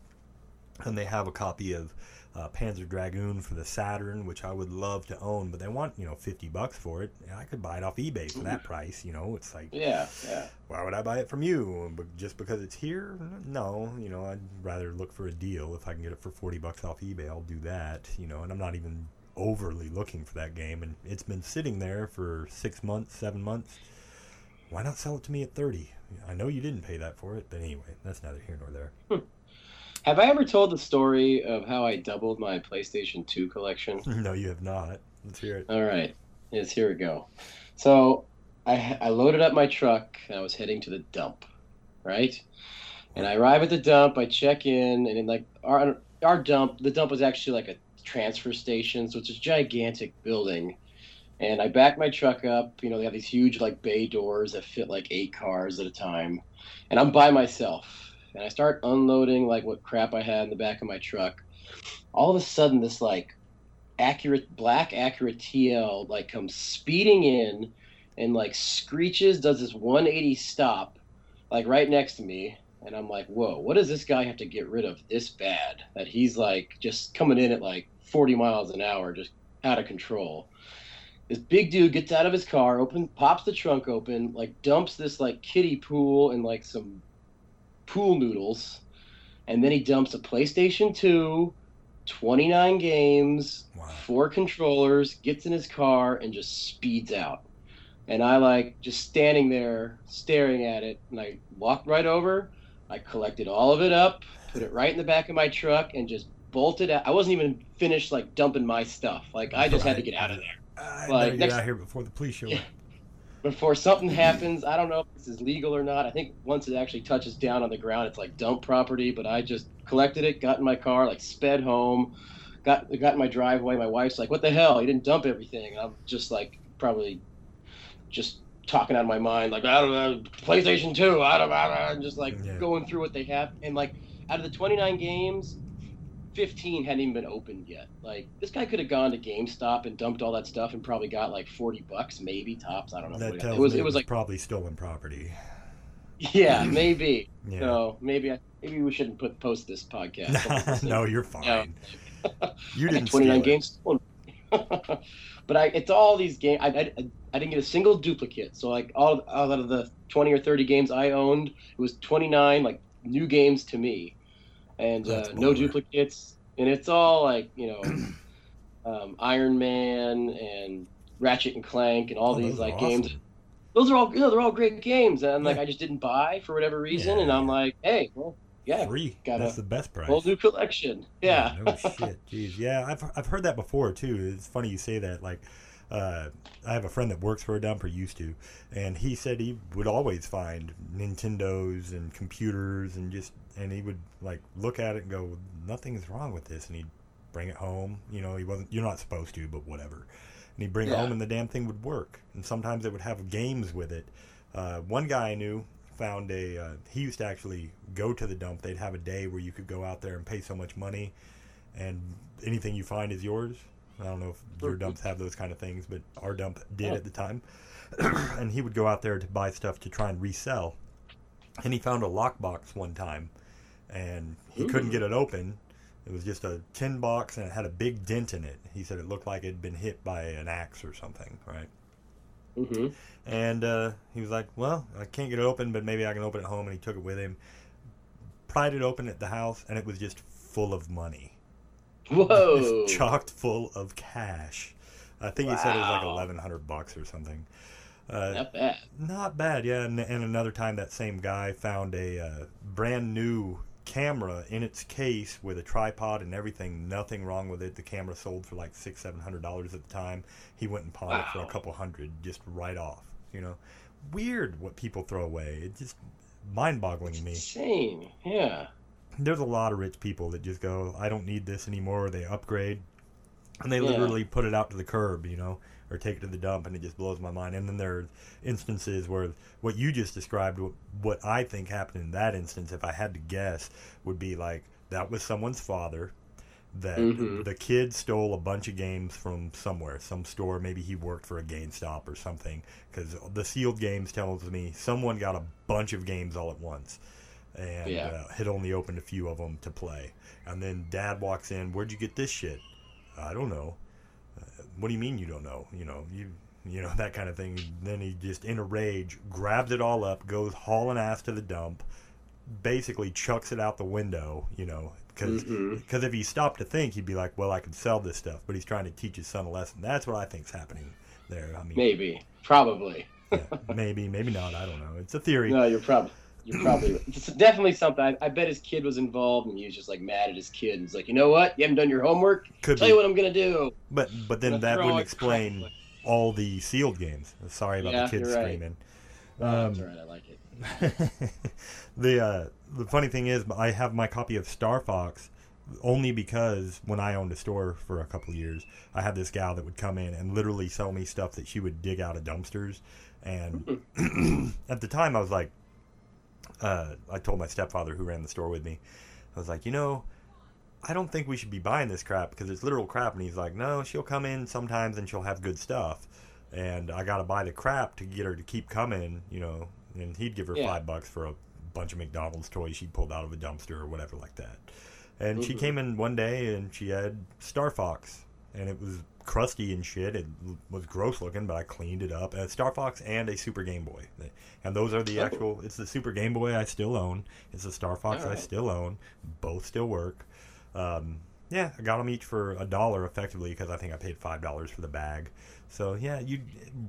and they have a copy of uh, Panzer Dragoon for the Saturn, which I would love to own, but they want you know fifty bucks for it. I could buy it off eBay for that price. You know, it's like Yeah, yeah. why would I buy it from you? But just because it's here? No, you know, I'd rather look for a deal. If I can get it for 40 bucks off eBay, I'll do that, you know, and I'm not even overly looking for that game. And it's been sitting there for six months, seven months. Why not sell it to me at 30? I know you didn't pay that for it, but anyway, that's neither here nor there. Have I ever told the story of how I doubled my PlayStation 2 collection? <laughs> no, you have not. Let's hear it. All right. Yes, here we go. So I, I loaded up my truck and I was heading to the dump, right? And I arrive at the dump, I check in, and in like our our dump, the dump was actually like a transfer station, so it's a gigantic building. And I back my truck up. You know, they have these huge like bay doors that fit like eight cars at a time. And I'm by myself. And I start unloading like what crap I had in the back of my truck. All of a sudden, this like Acura black Acura TL like comes speeding in and like screeches, does this 180 stop, like right next to me. And I'm like, whoa, what does this guy have to get rid of this bad? That he's like just coming in at like 40 miles an hour, just out of control. This big dude gets out of his car, open, pops the trunk open, like dumps this like kiddie pool and like some pool noodles, and then he dumps a PlayStation 2, 29 games, Wow. four controllers, gets in his car, and just speeds out. And I like just standing there staring at it, and I walked right over. I collected all of it up, put it right in the back of my truck, and just bolted out. I wasn't even finished like dumping my stuff. Like I just had to get out of there I Like, next- out here before the police show up. Before something happens. I don't know if this is legal or not. I think once it actually touches down on the ground, it's like dump property. But I just collected it, got in my car, like sped home, got got in my driveway. My wife's like, "What the hell? You didn't dump everything." And I'm just like, probably just talking out of my mind, like, I don't know, PlayStation Two, I don't know, and just like Yeah. going through what they have, and like out of the 29 games. 15 hadn't even been opened yet. Like this guy could have gone to GameStop and dumped all that stuff and probably got like 40 bucks, maybe tops. I don't know. That tells it was. me It was like probably stolen property. yeah, maybe. <laughs> Yeah. So maybe I, maybe we shouldn't put post this podcast. <laughs> No, you're fine. Yeah. <laughs> You didn't 29 steal it. games. stolen. but I, it's all these games. I, I, I didn't get a single duplicate. So like all, all out of the 20 or 30 games I owned, it was 29 like new games to me, and uh, no duplicates. And it's all like you know, <clears throat> um, Iron Man and Ratchet and Clank and all Oh, these like games. Those are all you know, they're all great games, and like Yeah. I just didn't buy for whatever reason. Yeah. And I'm like, hey, well, yeah, Free. got That's a the best price. whole new collection. Yeah. no shit. Jeez. Yeah, I've I've heard that before too. It's funny you say that. Like, uh, I have a friend that works for a dump or used to, and he said he would always find Nintendos and computers and just and he would like look at it and go, nothing's wrong with this, and he'd bring it home. You know, he wasn't. You're not supposed to, but whatever. And he'd bring it home, and the damn thing would work. And sometimes it would have games with it. Uh, one guy I knew found a. Uh, he used to actually go to the dump. They'd have a day where you could go out there and pay so much money, and anything you find is yours. I don't know if your dumps have those kind of things, but our dump did Oh. at the time. <clears throat> and he would go out there to buy stuff to try and resell. And he found a lockbox one time, and he couldn't get it open. It was just a tin box, and it had a big dent in it. He said it looked like it had been hit by an axe or something, right? hmm And uh, he was like, "Well, I can't get it open, but maybe I can open it home." And he took it with him, pried it open at the house, and it was just full of money, Whoa. <laughs> chocked full of cash. I think he said it was like eleven hundred bucks or something. Uh, Not bad. not bad, yeah. And, and another time, that same guy found a uh, brand new camera in its case with a tripod and everything. Nothing wrong with it. The camera sold for like six, seven hundred dollars at the time. He went and pawned it for a couple hundred, just right off. You know, weird what people throw away. It's just mind-boggling to me. Shame. Yeah. There's a lot of rich people that just go, I don't need this anymore. They upgrade, and they Yeah. literally put it out to the curb, you know, or take it to the dump, and it just blows my mind. And then there are instances where what you just described, what, I think happened in that instance, if I had to guess, would be like that was someone's father. That Mhm. the kid stole a bunch of games from somewhere, some store. Maybe he worked for a GameStop or something. Because the sealed games tells me someone got a bunch of games all at once and Yeah. uh, had only opened a few of them to play. And then dad walks in, "Where'd you get this shit?" I don't know. Uh, what do you mean you don't know? You know, you you know <laughs> that kind of thing. Then he just in a rage grabs it all up, goes hauling ass to the dump, basically chucks it out the window. You know, because Mhm. if he stopped to think, he'd be like, "Well, I could sell this stuff," but he's trying to teach his son a lesson. That's what I think's happening there. I mean, Maybe. Probably. yeah, maybe, maybe not. I don't know. It's a theory. No, you're probably. You're probably. It's definitely something. I, I bet his kid was involved, and he was just like mad at his kid. And he's like, you know what? You haven't done your homework. Could Tell be. you what I'm gonna do. But but then that wouldn't explain all the sealed games. Sorry about Yeah, the kids right. screaming. That's Um, all right. I like it. <laughs> the uh, the funny thing is, I have my copy of Star Fox only because when I owned a store for a couple of years, I had this gal that would come in and literally sell me stuff that she would dig out of dumpsters. And <clears throat> at the time, I was like, uh, I told my stepfather who ran the store with me, I was like, you know, I don't think we should be buying this crap because it's literal crap. And he's like, no, she'll come in sometimes and she'll have good stuff. And I got to buy the crap to get her to keep coming, you know. And he'd give her Yeah. five bucks for a bunch of McDonald's toys she pulled out of a dumpster or whatever like that. And she Mhm. came in one day and she had Star Fox. And it was crusty and shit. It was gross looking, but I cleaned it up. A Star Fox and a Super Game Boy. And those are the Oh. actual. It's the Super Game Boy I still own. It's the Star Fox I still own. Both still work. Um, yeah, I got them each for a dollar effectively because I think I paid five dollars for the bag. So yeah, you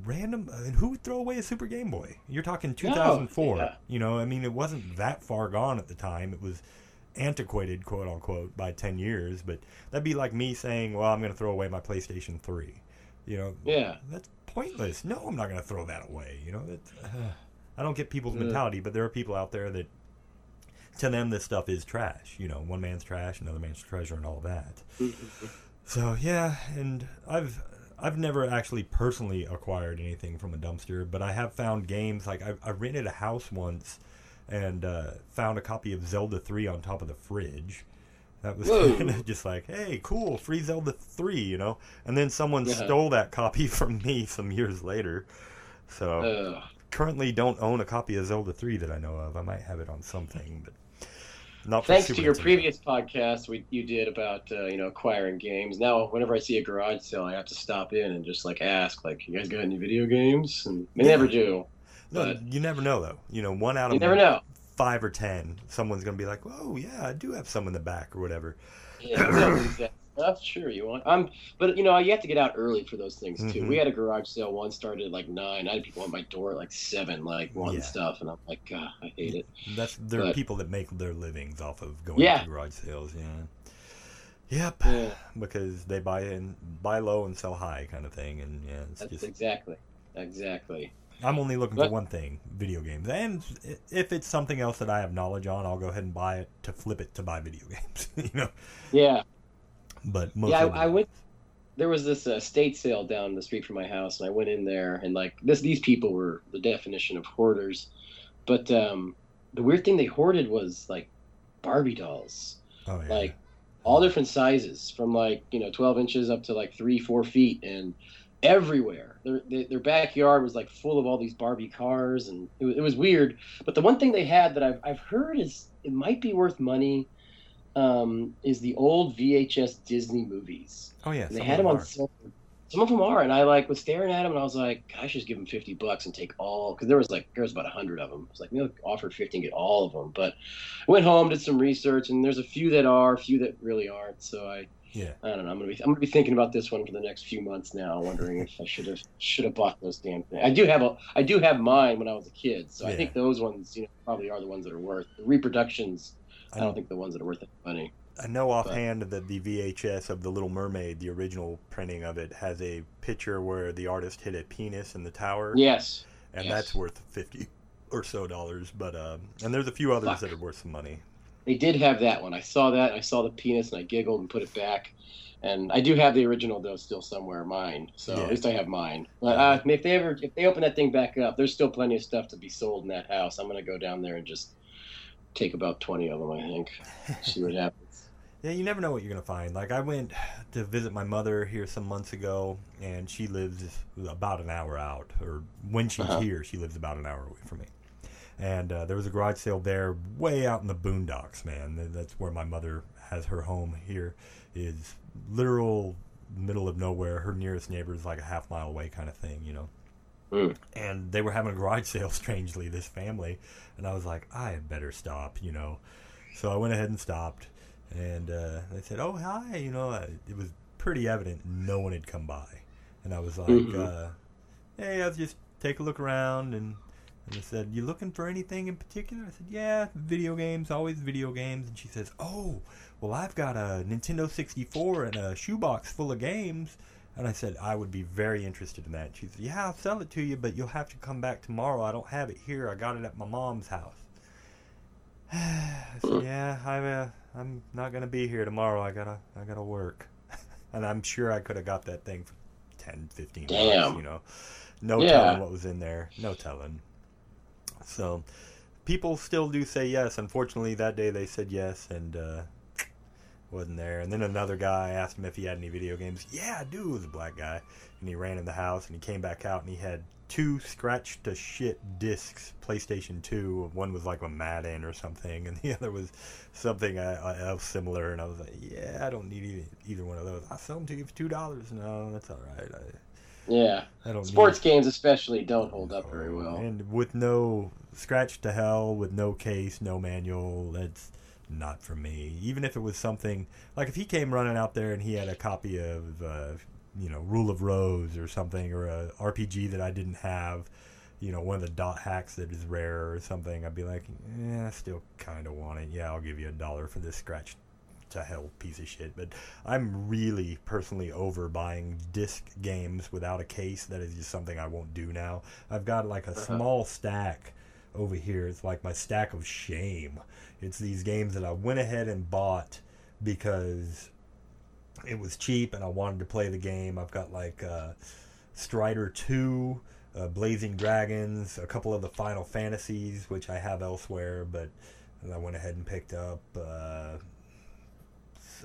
random. And who would throw away a Super Game Boy? You're talking 2004. yeah. You know, I mean, it wasn't that far gone at the time. It was antiquated, quote unquote, by ten years. But that'd be like me saying, "Well, I'm going to throw away my PlayStation 3." You know, Yeah. that's pointless. No, I'm not going to throw that away. You know, it's, <sighs> I don't get people's Yeah. mentality, but there are people out there that to them this stuff is trash. You know, one man's trash, another man's treasure, and all that. Mm-hmm. So yeah, and I've I've never actually personally acquired anything from a dumpster, but I have found games like I, I rented a house once and uh, found a copy of Zelda 3 on top of the fridge. That was <laughs> just like, hey, cool, free Zelda 3, you know? And then someone Yeah. stole that copy <laughs> from me some years later. So Ugh. currently don't own a copy of Zelda 3 that I know of. I might have it on something, but not Thanks to your Nintendo. previous podcast, we, you did about uh, you know acquiring games. Now, whenever I see a garage sale, I have to stop in and just like ask, like, "You guys got any video games?" And they Yeah. never do. No, you never know though. You know, one out of You never know. five or ten, someone's gonna be like, "Oh yeah, I do have some in the back or whatever." Yeah, exactly. That's sure you want. Um, but you know, you have to get out early for those things too. Mhm. We had a garage sale one started at like nine. I had people at my door at like seven, like wanting Yeah. stuff, and I'm like, God, I hate it. That's there are people that make their livings off of going Yeah. to garage sales. Yeah. Yep. Yeah. Because they buy in, buy low and sell high, kind of thing, and yeah, it's That's just. exactly, exactly. I'm only looking for one thing: video games. And if it's something else that I have knowledge on, I'll go ahead and buy it to flip it to buy video <laughs> games. you know. Yeah, But most yeah. I, I went. There was this uh, state sale down the street from my house, and I went in there, and like this, these people were the definition of hoarders. But um, the weird thing they hoarded was like Barbie dolls. Oh yeah. like all different sizes from like you know 12 inches up to like three four feet and everywhere their, their, backyard was like full of all these barbie cars and it was, it was weird but the one thing they had that I've, I've heard is it might be worth money um, is the old vhs disney movies oh yeah. and they had them on sale. Some of them are, and I like was staring at them, and I was like, "I should just give them fifty bucks and take all." Because there was like there was about a hundred of them. I was like, "Maybe I'll offer fifty and get all of them." But I went home, did some research, and there's a few that are, a few that really aren't. So I, Yeah. I don't know. I'm gonna be I'm gonna be thinking about this one for the next few months now, wondering if I should have should have bought those damn things. I do have a I do have mine when I was a kid, so I think those ones you know probably are the ones that are worth the reproductions. I, I- don't think the ones that are worth the money. I know offhand that the VHS of The Little Mermaid, the original printing of it, has a picture where the artist hit a penis in the tower, Yes. and yes. that's worth fifty or so dollars. But um, and there's a few others Fuck. that are worth some money. They did have that one. I saw that. I saw the penis and I giggled and put it back. And I do have the original though still somewhere, mine. So Yeah. at least I have mine. But uh, if they ever if they open that thing back up, there's still plenty of stuff to be sold in that house. I'm gonna go down there and just take about twenty of them. I think. <laughs> See what happens. Yeah, you never know what you're gonna find. Like I went to visit my mother here some months ago, and she lives about an hour out. Or when she's Uh-huh. here, she lives about an hour away from me. And uh, there was a garage sale there, way out in the boondocks, man. That's where my mother has her home. Here is literal middle of nowhere. Her nearest neighbor is like a half mile away, kind of thing, you know. Mm. And they were having a garage <laughs> sale, strangely, this family. And I was like, I had better stop, you know. So I went ahead and stopped and uh, they said, "Oh, hi." You know, it was pretty evident no one had come by, and I was like, Mhm. uh, "Hey, I'll just take a look around." And, and they said, "You looking for anything in particular?" I said, "Yeah, video games, always video games." And she says, "Oh, well, I've got a Nintendo 64 and a shoebox full of games." And I said, I would be very interested in that. She said, Yeah, I'll sell it to you, but you'll have to come back tomorrow. I don't have it here. I got it at my mom's house. <sighs> I said, Yeah, I'm, uh, I'm not gonna be here tomorrow. I gotta, I gotta work. <laughs> and I'm sure I could have got that thing for 10, 15 bucks, Damn. you know. No Yeah. telling what was in there. No telling. So, people still do say yes. Unfortunately, that day they said yes, and uh, wasn't there. And then another guy asked him if he had any video games. Yeah, I do. It was a black guy, and he ran in the house and he came back out and he had two scratched to shit discs, PlayStation Two. One was like a Madden or something, and <laughs> the other was something uh, else similar. And I was like, yeah, I don't need either, either one of those. I'll sell them to you for two dollars. No, that's all right. I, Yeah. Sports need games especially don't hold up very well. and with no scratch to hell, with no case, no manual, that's not for me. Even if it was something like if he came running out there and he had a copy of, uh, you know, Rule of Rose or something, or a RPG that I didn't have, you know, one of the dot hacks that is rare or something, I'd be like, yeah, I still kind of want it. Yeah, I'll give you a dollar for this scratch to hell piece of shit. But I'm really personally over buying disc games without a case. That is just something I won't do now. I've got like a small stack over here. It's like my stack of shame. It's these games that I went ahead and bought because it was cheap and I wanted to play the game. I've got like uh, Strider 2, uh, Blazing Dragons, a couple of the Final Fantasies, which I have elsewhere, but I went ahead and picked up. Uh,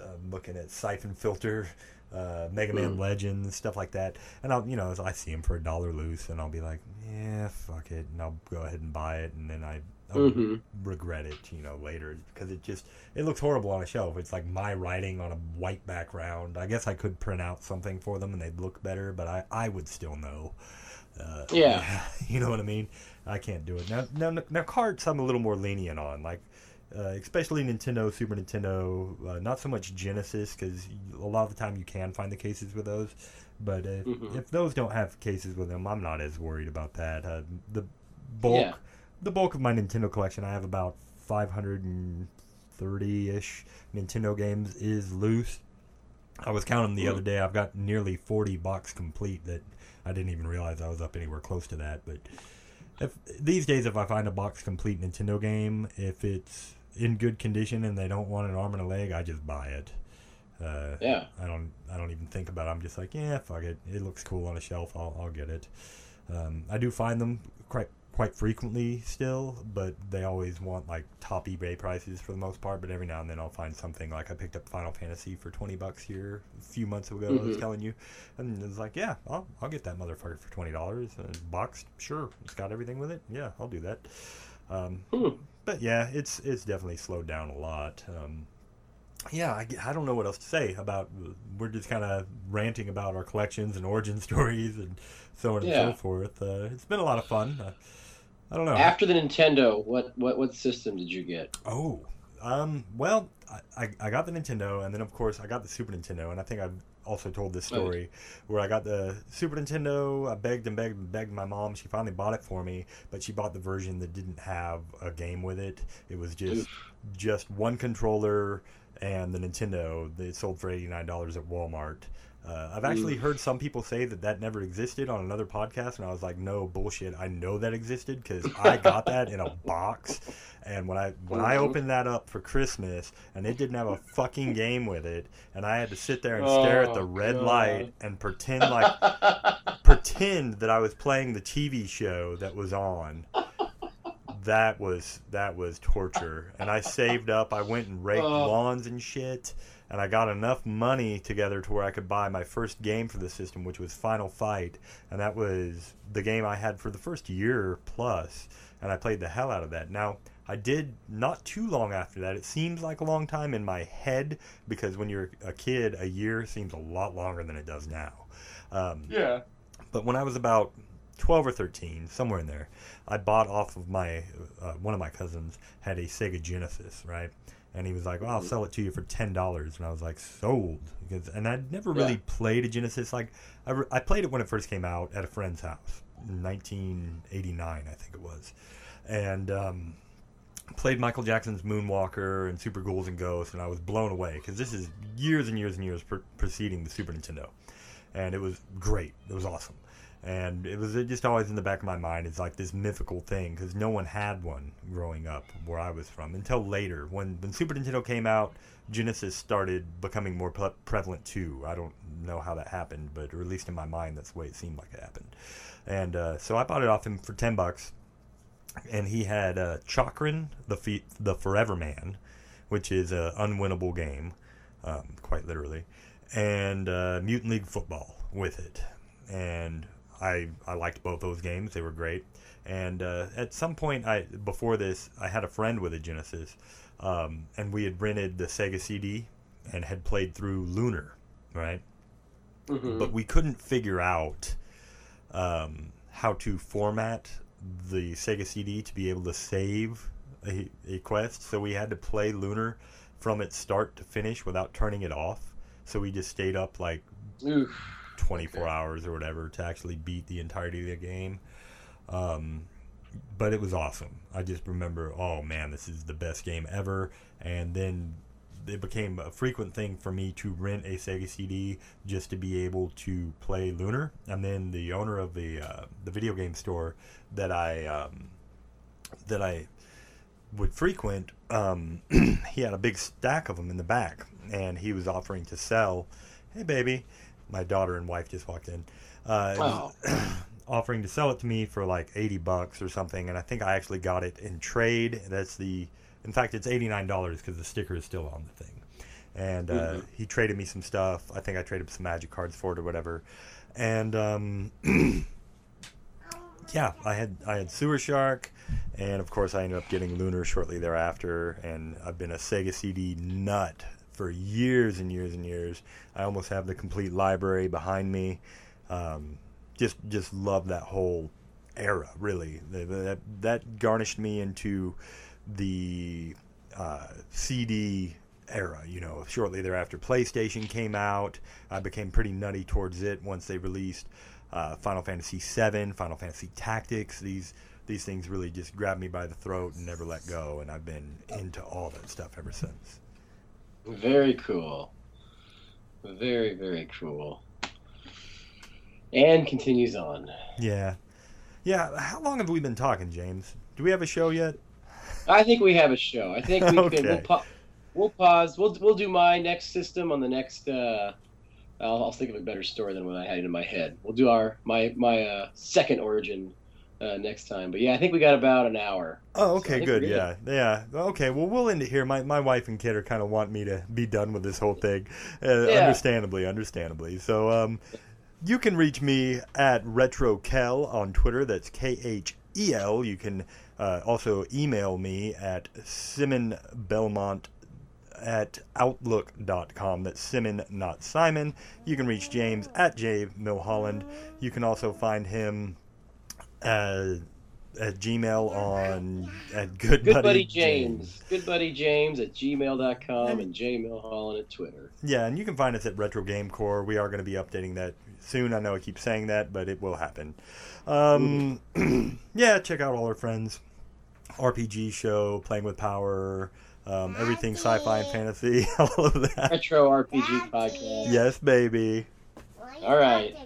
I'm looking at Siphon Filter, uh, Mega Man Hmm. Legends, stuff like that. And I'll, you know, I see them for a dollar loose, and I'll be like, yeah, fuck it, and I'll go ahead and buy it, and then I. I'll Mhm. regret it, you know, later because it just it looks horrible on a shelf. It's like my writing on a white background. I guess I could print out something for them and they'd look better, but I I would still know. Uh, Yeah. <laughs> you know what I mean. I can't do it now. Now, now carts I'm a little more lenient on, like uh, especially Nintendo, Super Nintendo. Uh, not so much Genesis because a lot of the time you can find the cases with those. But if, Mhm. if those don't have cases with them, I'm not as worried about that. Uh, the bulk Yeah. the bulk of my Nintendo collection, I have about 530 ish Nintendo games, is loose. I was counting the Hmm. other day. I've got nearly 40 box complete that I didn't even realize I was up anywhere close to that. But if these days, if I find a box complete Nintendo game, if it's in good condition and they don't want an arm and a leg, I just buy it. Uh, Yeah. I don't. I don't even think about. it. I'm just like, yeah, fuck it. It looks cool on a shelf. I'll, I'll get it. Um, I do find them quite quite frequently still, but they always want like top eBay prices for the most part. But every now and then I'll find something like I picked up Final Fantasy for twenty bucks here a few months ago. I was Mhm. telling you, and it's like, yeah, I'll, I'll get that motherfucker for twenty dollars. Boxed, sure. It's got everything with it. Yeah, I'll do that. Um, Hmm. But yeah, it's it's definitely slowed down a lot. Um, yeah, I, I don't know what else to say about. We're just kind of ranting about our collections and origin <laughs> stories and so on and so forth. Uh, it's been a lot of fun. Uh, I don't know. After the Nintendo, what what what system did you get? oh, Um, well, I, I, I got the Nintendo, and then of course I got the Super Nintendo, and I think I've also told this story where I got the Super Nintendo. I begged and begged and begged my mom. She finally bought it for me, but she bought the version that didn't have a game with it. It was just Oof. just one controller and the Nintendo. It sold for eighty nine dollars at Walmart. Uh, I've actually heard some people say that that never existed on another podcast, and I was like, "No bullshit! I know that existed because I got that in a <laughs> box." And when I when I Mhm. opened that up for Christmas, and it didn't have a fucking game with it, and I had to sit there and stare at the Oh, red God. light and pretend like pretend that I was playing the TV show that was on. That was that was torture. And I saved up. I went and raked Oh. lawns and shit. And I got enough money together to where I could buy my first game for the system, which was Final Fight, and that was the game I had for the first year plus. And I played the hell out of that. Now I did not too long after that. It seems like a long time in my head because when you're a kid, a year seems a lot longer than it does now. Um, yeah. but when I was about 12 or 13, somewhere in there, I bought off of my, uh, one of my cousins had a Sega Genesis, right? And he was like, well, I'll sell it to you for $10. And I was like, sold. Because, and I'd never really Yeah. played a Genesis. Like, I, re- I played it when it first came out at a friend's house in 1989, I think it was. And, um, played Michael Jackson's Moonwalker and Super Ghouls and Ghosts, and I was blown away because this is years and years and years pre- preceding the Super Nintendo, and it was great. It was awesome, and it was just always in the back of my mind. It's like this mythical thing because no one had one growing up where I was from until later when when Super Nintendo came out. Genesis started becoming more pre- prevalent too. I don't know how that happened, but or at least in my mind, that's the way it seemed like it happened. And uh, so I bought it off him for ten bucks and he had uh, Chakan, the fe- the Forever Man, which is an unwinnable game, um, quite literally, and uh, Mutant League Football with it. And I I liked both those games; they were great. And uh, at some point, I before this, I had a friend with a Genesis, um, and we had rented the Sega CD and had played through Lunar, right? Mhm. but we couldn't figure out um, how to format the Sega CD to be able to save a, a quest. So we had to play Lunar from its start to finish without turning it off. So we just stayed up like Oof. 24 Okay. hours or whatever to actually beat the entirety of the game. Um, but it was awesome. I just remember, oh man, this is the best game ever. And then it became a frequent thing for me to rent a Sega CD just to be able to play Lunar. And then the owner of the uh, the video game store that I um, that I would frequent, um, <clears throat> he had a big stack of them in the back, and he was offering to sell. Hey, baby, my daughter and wife just walked in. Uh, was <clears throat> offering to sell it to me for like 80 bucks or something, and I think I actually got it in trade. That's the, in fact, it's $89 because the sticker is still on the thing. And uh, Mhm. he traded me some stuff. I think I traded some magic cards for it or whatever. And um, <clears throat> yeah, I had I had Sewer Shark, and of course I ended up getting Lunar shortly thereafter. And I've been a Sega CD nut for years and years and years. I almost have the complete library behind me. Um, just just love that whole era. Really, that that garnished me into the uh, CD era. You know, shortly thereafter, PlayStation came out. I became pretty nutty towards it once they released uh, Final Fantasy VII, Final Fantasy Tactics. These these things really just grabbed me by the throat and never let go, and I've been into all that stuff ever since. Very cool. Very, very cool. And continues on. Yeah, yeah. How long have we been talking, James? Do we have a show yet? I think we have a show. I think we <laughs> can. Okay. We'll, pa- we'll pause. We'll we'll do my next system on the next. Uh, I'll, I'll think of a better story than what I had in my head. We'll do our my my uh, second origin uh, next time. But yeah, I think we got about an hour. Oh, okay, think good. Yeah, yeah. Okay, well, we'll end it here. My my wife and kid are kind of want me to be done with this whole thing, uh, Yeah. understandably, understandably. So, um, you can reach me at RetroKhel on Twitter. That's K H E L. You can uh, also email me at Simon Belmont at outlook.com. That's Simon, not Simon. You can reach James at J Milholland. You can also find him uh, at Gmail on at Good, Good Buddy, Buddy James. Good Buddy James at gmail.com and J Milholland at Twitter. Yeah, and you can find us at Retro Game Core. We are going to be updating that soon. I know I keep saying that, but it will happen. Um, <clears throat> yeah, check out all our friends. RPG show, Playing with Power, um, everything sci-fi and fantasy, <laughs> all of that. Retro RPG podcast. Yes, baby. All right.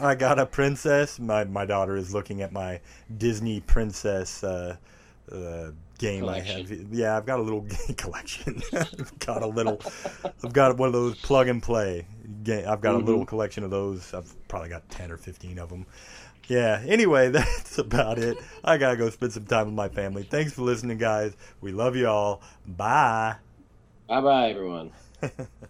I got a princess. My my daughter is looking at my Disney princess uh, uh, game I have. Yeah, I've got a little <laughs> game collection. I've got a little. I've got one of those plug and play. Game. I've got a little collection of those. I've probably got ten or fifteen of them. Yeah. Anyway, <laughs> that's about it. I gotta go spend some time with my family. Thanks for listening, guys. We love you all. Bye. Bye bye, everyone. <laughs>